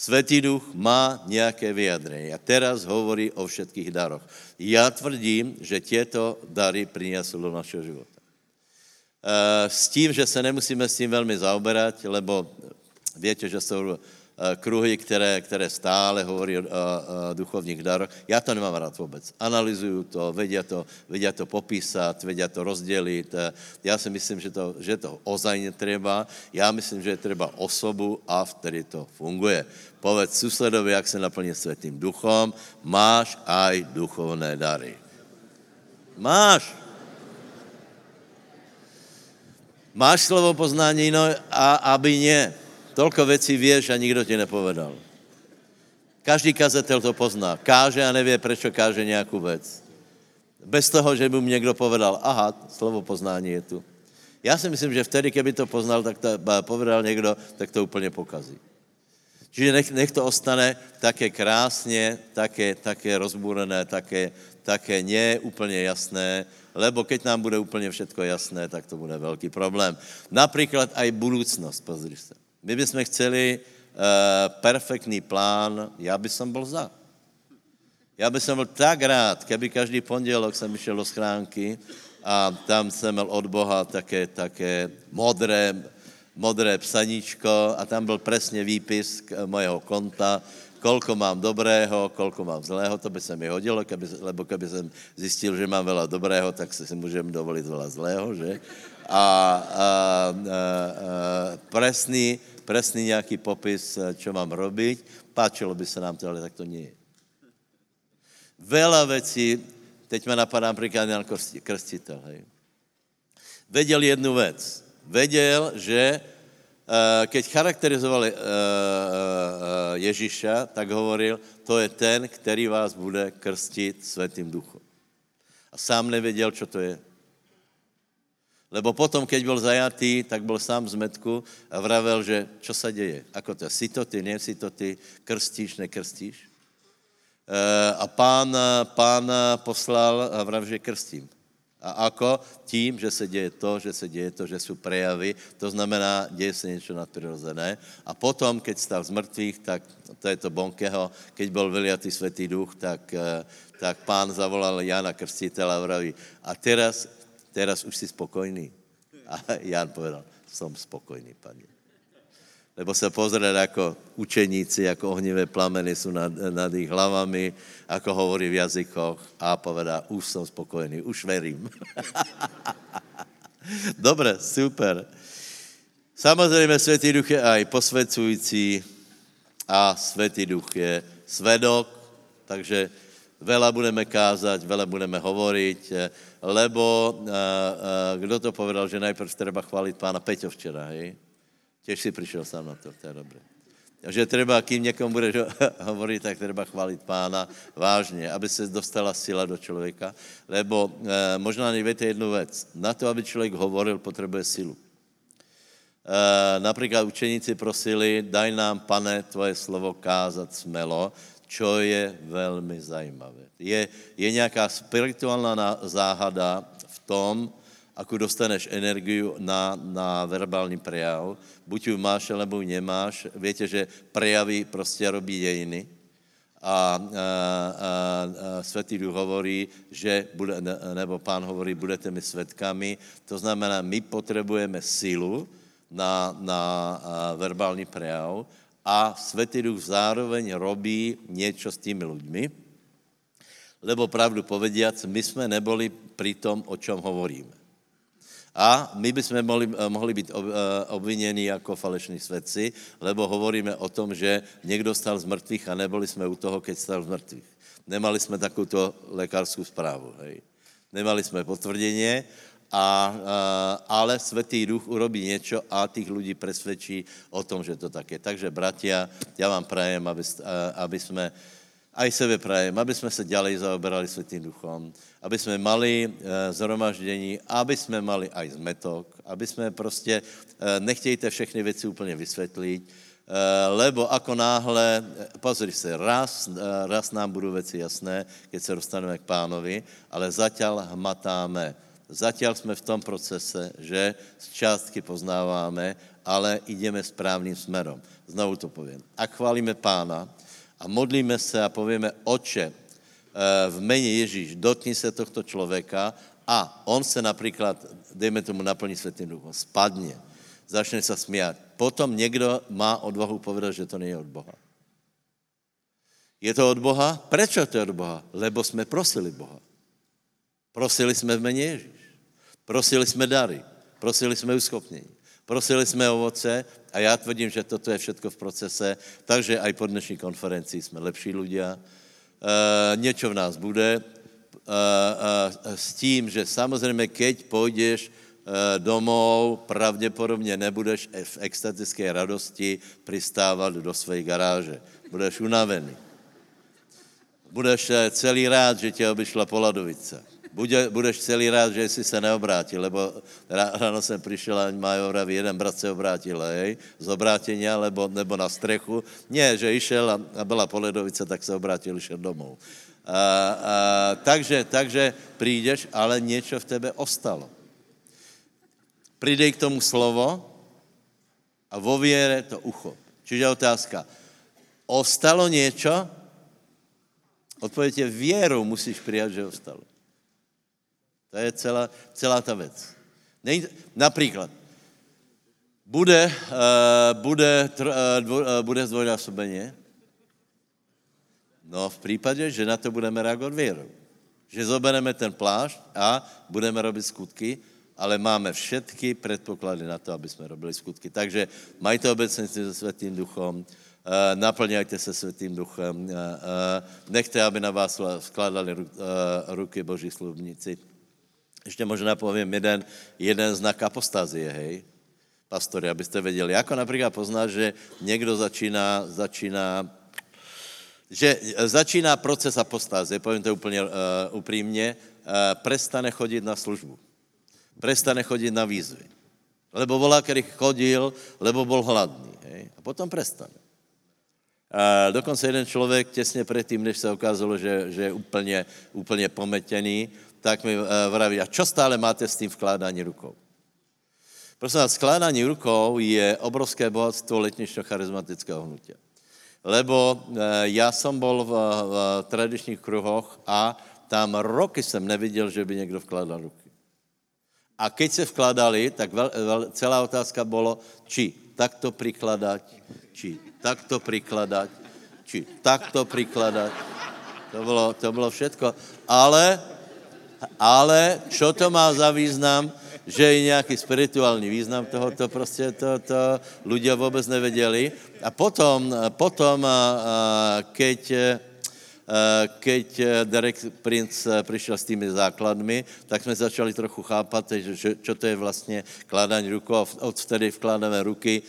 Svetý duch má nějaké vyjadrenie. A teraz hovorí o všetkých daroch. Já tvrdím, že těto dary priniesú do našeho života. E, s tím, že se nemusíme s tím velmi zaoberať, lebo viete, že jsou kruhy, které, které stále hovorí o, o, o duchovních daroch. Já to nemám rád vůbec. Analyzuju to, vedia to, vedia to popísat, vedia to rozdělit. Eh, já si myslím, že to, že to ozajně treba. Já myslím, že je třeba osobu a vtedy to funguje. Povedz susedovi, jak se naplní světým duchom, máš aj duchovné dary. Máš. Máš slovo poznání, no a aby nie. Tolko věcí vieš a nikdo ti nepovedal. Každý kazatel to pozná. Káže a nevie, prečo káže nějakou věc. Bez toho, že by mu někdo povedal, aha, slovo poznání je tu. Já si myslím, že vtedy, keby to poznal, tak to povedal někdo, tak to úplně pokazí. Čiže nech, nech to ostane také krásně, také, také rozbúrené, také, také nie úplně jasné, lebo keď nám bude úplně všetko jasné, tak to bude velký problém. Například aj budoucnost, pozri se. My bychom chceli uh, perfektní plán, já by som byl za. Já by som byl tak rád, keby každý pondělok jsem šel do schránky a tam jsem měl od Boha také, také modré, modré psaníčko a tam byl přesně výpis k mojeho konta, kolko mám dobrého, kolko mám zlého, to by se mi hodilo, keby, lebo keby jsem zjistil, že mám veľa dobrého, tak si můžem dovolit veľa zlého, že? A, a, a, a presný, presný nějaký popis, čo mám robiť. Páčilo by se nám to, ale tak to nie je. Veľa vecí, teď ma napadá napríklad Jan Krstitel, hej. Vedel jednu vec. Vedel, že uh, keď charakterizovali uh, Ježíša, tak hovoril, to je ten, který vás bude krstit světým duchom. A sám nevěděl, čo to je. Lebo potom, keď byl zajatý, tak byl sám z metku a vravel, že čo sa deje? Ako to? Si to ty, nie si to ty? Krstíš, nekrstíš? E, a pán, pán poslal a vravel, že krstím. A ako? Tím, že se děje to, že se děje to, že jsou prejavy, to znamená, děje se něco nadprirozené. A potom, keď stal z mrtvých, tak to je to Bonkeho, keď byl vyliatý světý duch, tak, e, tak pán zavolal Jana Krstitela a vraví, a teraz teraz už si spokojný. A Jan povedal, som spokojný, pane. Lebo se pozrieť, ako učeníci, ako ohnivé plameny sú nad, nad ich hlavami, ako hovorí v jazykoch a povedá, už som spokojný, už verím. <laughs> Dobre, super. Samozrejme, Svetý Duch je aj posvedcujúci a Svetý Duch je svedok, takže veľa budeme kázať, veľa budeme hovoriť, lebo uh, uh, kdo to povedal, že najprv treba chválit pána Peťo včera, hej? Těž si přišel sám na to, to je dobré. Že treba, kým někomu bude <laughs> hovoriť, tak treba chválit pána vážně, aby se dostala sila do člověka, lebo uh, možná nevíte jednu věc. Na to, aby člověk hovoril, potřebuje silu. Uh, například učeníci prosili, daj nám, pane, tvoje slovo kázat smelo, čo je velmi zajímavé. Je, je nějaká spirituálna záhada v tom, ako dostaneš energiu na, na verbální prejav. Buď ju máš, alebo ju nemáš. Viete, že prejavy prostě robí dejiny. A, a, a, a Svetý Duch hovorí, že bude, nebo pán hovorí, budete mi svetkami. To znamená, my potřebujeme sílu na, na verbální prejav, a Svetý Duch zároveň robí niečo s tými ľuďmi, lebo pravdu povediac, my jsme neboli pri tom, o čom hovoríme. A my by sme mohli, mohli byť eh, obvinení ako falešní svedci, lebo hovoríme o tom, že niekto stal z mŕtvych a neboli sme u toho, keď stal z mŕtvych. Nemali sme takúto lekárskú správu. Hej. Nemali sme potvrdenie, a, a, ale Svetý Duch urobí niečo a tých ľudí presvedčí o tom, že to tak je. Takže, bratia, ja vám prajem, aby, aby sme, aj sebe prajem, aby sme sa ďalej zaoberali Svetým Duchom, aby sme mali e, zhromaždení, aby sme mali aj zmetok, aby sme proste, e, nechtějte všechny veci úplne vysvetliť, lebo ako náhle, pozri sa, raz, raz nám budú veci jasné, keď sa dostaneme k pánovi, ale zatiaľ hmatáme Zatiaľ jsme v tom procese, že z částky poznáváme, ale ideme správným smerom. Znovu to poviem. Ak chválíme pána a modlíme se a povieme, oče, eh, v mene Ježíš, dotkni se tohto člověka a on se například, dejme tomu, naplní Svetým duchom, spadne, začne sa smiať. Potom někdo má odvahu povedať, že to nie je od Boha. Je to od Boha? Prečo to je od Boha? Lebo jsme prosili Boha. Prosili jsme v mene Ježíš. Prosili jsme dary, prosili jsme uschopnění, prosili jsme ovoce a já tvrdím, že toto je všetko v procese, takže aj po dnešní konferenci jsme lepší ľudia. E, niečo v nás bude, e, e, s tím, že samozřejmě, keď půjdeš domov, pravděpodobně nebudeš v extatické radosti pristávat do své garáže. Budeš unavený. Budeš celý rád, že tě obyšla Poladovice bude, budeš celý rád, že jsi se neobrátil, lebo ráno jsem přišel a mají vraví, jeden brat se obrátil, hej, z obrátenia, lebo, nebo na strechu. Nie, že išel a, a byla poledovice, tak se obrátil, išel domů. A, a, takže, takže přijdeš, ale něco v tebe ostalo. Přidej k tomu slovo a vo viere to uchop. Čiže otázka, ostalo něco? Odpověď je, věrou musíš přijat, že ostalo. To je celá, celá ta věc. Nej, například, bude, uh, bude, dvo, uh, bude zdvojnásobeně? No v případě, že na to budeme reagovat věrou. Že zobereme ten plášť a budeme robit skutky, ale máme všetky předpoklady na to, aby jsme robili skutky. Takže majte obecenství se Světým duchom, naplňajte se Světým duchem, nechte, aby na vás skladali ruky Boží slubníci. Ještě možná povím jeden, jeden znak apostázie, hej, pastory, abyste věděli. Jako například poznat, že někdo začíná, začíná že začíná proces apostázie, povím to úplně uh, upřímně, uh, prestane chodit na službu. Prestane chodit na výzvy. Lebo volá, který chodil, lebo byl hladný. Hej? A potom prestane. Uh, dokonce jeden člověk těsně předtím, než se ukázalo, že, že je úplně, úplně pometený, tak mi uh, vraví, a čo stále máte s tým vkládání rukou? Prosím vás, skládání rukou je obrovské bohatstvo letnično charizmatického hnutia. Lebo uh, já jsem byl v, v tradičních kruhoch a tam roky jsem neviděl, že by někdo vkládal ruky. A keď se vkladali, tak vel, vel, celá otázka bylo, či takto prikladať, či takto prikladať, či takto prikladať. To bylo, to bylo všetko. Ale ale čo to má za význam, že je nějaký spirituální význam toho, to prostě to, to ľudia vůbec nevěděli. A potom, potom keď, keď Derek Prince přišel s tými základmi, tak jsme začali trochu chápat, že, čo to je vlastně kládání rukou. Od vtedy vkládáme ruky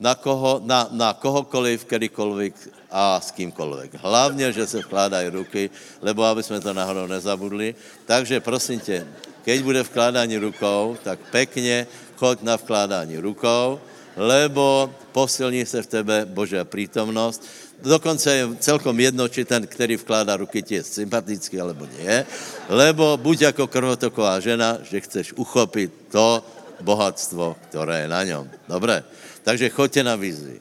na, koho, na, na kohokoliv, kedykoľvek a s kýmkoľvek. Hlavně, že se vkládají ruky, lebo aby jsme to náhodou nezabudli. Takže prosím tě, keď bude vkládání rukou, tak pekně choď na vkládání rukou, lebo posilní se v tebe Božia prítomnost. Dokonce je celkom jedno, či ten, který vkládá ruky, ti je sympatický, alebo nie. Lebo buď jako krvotoková žena, že chceš uchopit to bohatstvo, které je na něm. Dobre? Takže choďte na výzvy,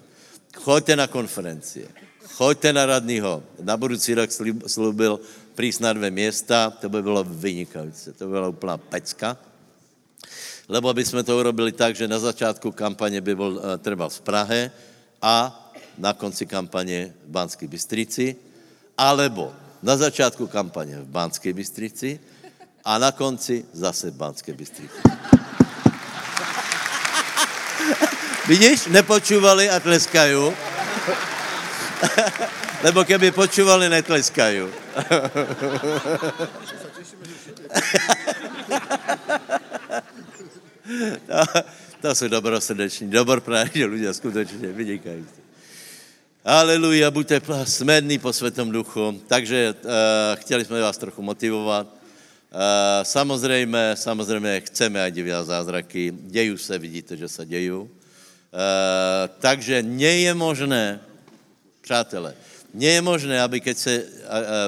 choďte na konferencie, choďte na radního. Na budoucí rok slúbil prísť na dvě města, to by bylo vynikající, to by byla úplná pecka. Lebo by jsme to urobili tak, že na začátku kampaně by byl uh, treba v Prahe a na konci kampaně v Banské Bystrici, alebo na začátku kampaně v Banské Bystrici a na konci zase v Banské Bystrici. Vidíš? Nepočúvali a tleskajú. <laughs> Lebo keby počúvali, netleskajú. <laughs> to, to sú dobrosrdeční, dobrprávni ľudia, skutočne vynikajú. Aleluja, buďte smední po Svetom duchu. Takže uh, chtěli jsme vás trochu motivovat. Uh, samozřejmě, samozřejmě chceme aj divia zázraky. Dejú se, vidíte, že se dejú. Uh, takže nie je možné, přátelé, nie je možné, aby keď se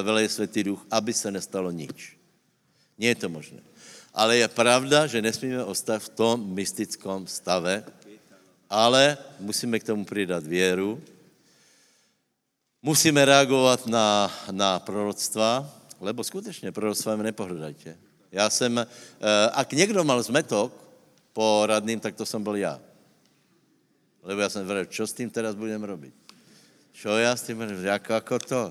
veleje Svetý duch, aby se nestalo nič. Nie je to možné. Ale je pravda, že nesmíme ostať v tom mystickom stave, ale musíme k tomu pridat věru, Musíme reagovat na, na proroctva, lebo skutečně proroctvem nepohrdajte. Já jsem, eh, ak někdo mal zmetok po radným, tak to jsem byl já. Lebo já jsem věděl, čo s tím teraz budem robiť? Čo já s tím budem, jako, ako to?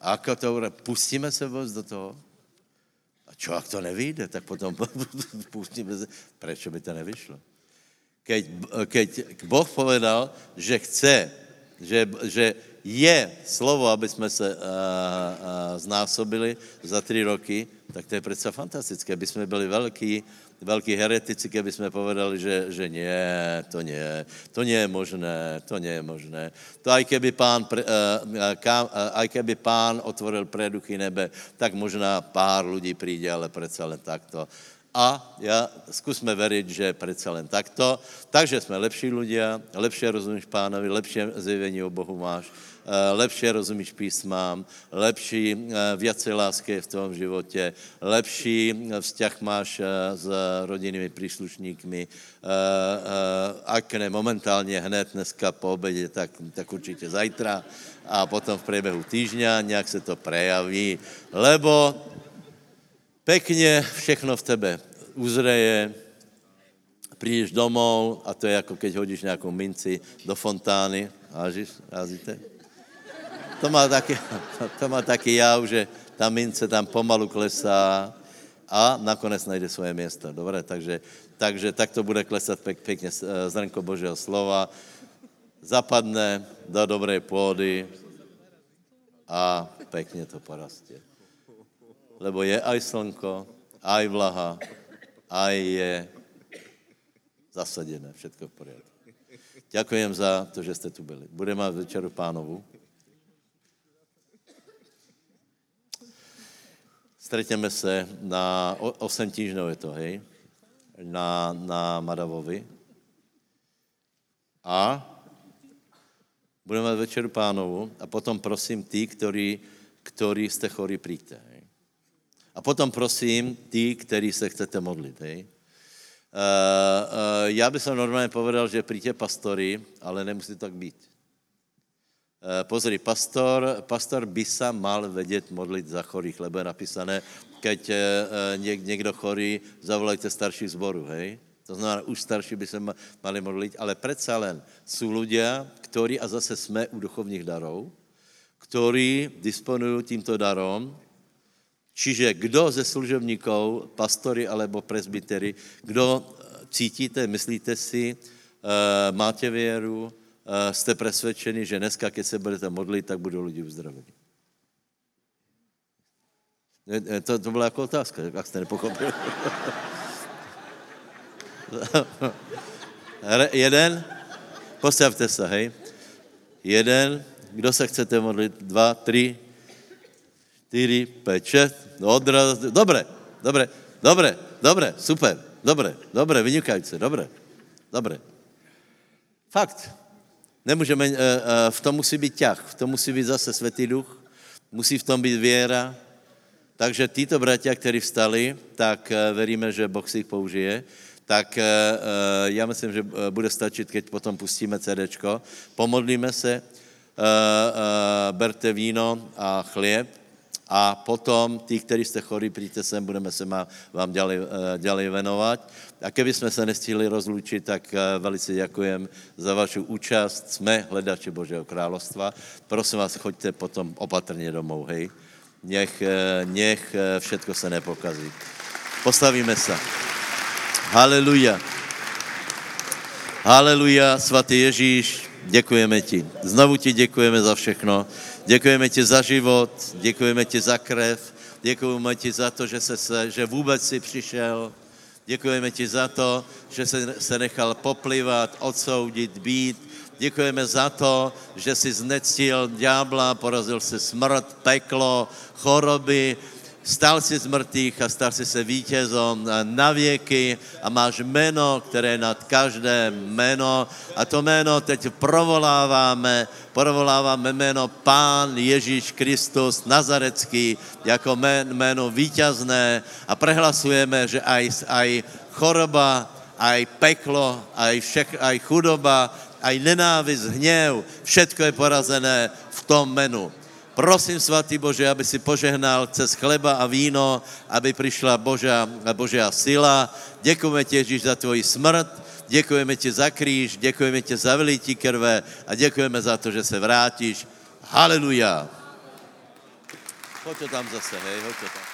Ako to, pustíme se vůbec do toho? A čo, ak to nevyjde, tak potom <laughs> pustíme se. Prečo by to nevyšlo? Keď, keď Boh povedal, že chce, že, že je slovo, aby uh, uh, znásobili za tři roky, tak to je přece fantastické. Aby jsme byli velký, velký heretici, keby jsme povedali, že, že nie, to nie, to nie je možné, to nie je možné. To aj keby pán, kam, uh, aj keby pán otvoril preduchy nebe, tak možná pár lidí přijde, ale přece len takto. A ja, skúsme veriť, že predsa len takto. Takže sme lepší ľudia, lepšie rozumíš pánovi, lepšie zjevenie o Bohu máš Eh, lepšie rozumíš písmám, lepší, eh, viacej lásky v tom životě, lepší eh, vzťah máš s rodinnými příslušníkmi, ak ne momentálně hned dneska po obědě, tak, tak určitě zajtra a potom v průběhu týždňa nějak se to prejaví, lebo pekně všechno v tebe uzreje, přijdeš domov a to je jako keď hodíš nějakou minci do fontány, hážíš, házíte? To má taký, <laughs> to má taký jav, že ta mince tam pomalu klesá a nakonec najde svoje město. Dobre, takže, takže tak to bude klesat pek, pekne eh, zrnko Božího slova. Zapadne do dobrej pôdy a pekne to porastie. Lebo je aj slnko, aj vlaha, aj je zasadené, všetko v poriadku. Ďakujem za to, že ste tu byli. Budeme mať večeru pánovu. Stretneme se na 8 týždňov je to, hej, na, na Madavovi. A budeme mať večeru pánovu a potom prosím tí, ktorí, ktorí ste chorí, príďte. Hej. A potom prosím tí, ktorí se chcete modlit. Hej. Uh, uh, já bych som normálně povedal, že príďte pastory, ale nemusí tak být. Eh, pozri, pastor, pastor by sa mal vedieť modliť za chorých, lebo je napísané, keď eh, eh, niekto chorý, zavolajte starší zboru, hej? To znamená, už starší by sa mali modliť, ale predsa len sú ľudia, ktorí, a zase sme u duchovních darov, ktorí disponujú týmto darom, čiže kdo ze služebníkov, pastory alebo presbytery, kdo cítíte, myslíte si, máte věru, jste presvedčeni, že dneska, keď se budete modlit, tak budou lidi uzdraveni? To, to byla jako otázka, jak jste nepochopili. <laughs> Jeden, postavte se, hej. Jeden, kdo se chcete modlit? Dva, tři, čtyři, pět, šest, no odraz, dobré, dobré, dobré, dobré, super, dobré, dobré, vynikající, dobré, dobré. Fakt. Nemůžeme, eh, eh, v tom musí být ťah, v tom musí být zase světý duch, musí v tom být věra. Takže títo bratia, kteří vstali, tak eh, veríme, že Boh si ich použije. Tak já myslím, že bude stačit, keď potom pustíme CDčko. Pomodlíme se, berte víno a chlieb a potom tí, kteří jste chorí, přijďte sem, budeme se vám ďalej, ďalej venovat. A keby jsme se nestihli rozlučit, tak eh, velice děkujem za vašu účast. Jsme hledači Božího královstva. Prosím vás, choďte potom opatrně domů, hej. Nech, eh, nech eh, všetko se nepokazí. Postavíme se. Haleluja. Haleluja, svatý Ježíš, děkujeme ti. Znovu ti děkujeme za všechno. Děkujeme ti za život, děkujeme ti za krev, děkujeme ti za to, že, se, že vůbec si přišel. Děkujeme ti za to, že se, se nechal poplivat, odsoudit, být. Děkujeme za to, že si znectil ďábla, porazil si smrt, peklo, choroby, stal si z mrtvých a stal si se vítězom na věky a máš jméno, které je nad každé jméno a to jméno teď provoláváme, provoláváme jméno Pán Ježíš Kristus Nazarecký jako jméno vítězné a prehlasujeme, že aj, aj choroba, aj peklo, aj, všech, aj chudoba, aj nenávist, hněv, všetko je porazené v tom menu. Prosím, svatý Bože, aby si požehnal cez chleba a víno, aby přišla Božia, Božia sila. Děkujeme ti, Ježíš, za tvoji smrt, děkujeme ti za kříž, děkujeme ti za vylití krve a děkujeme za to, že se vrátíš. Haleluja. Hoď to tam zase, hej, hoď to tam.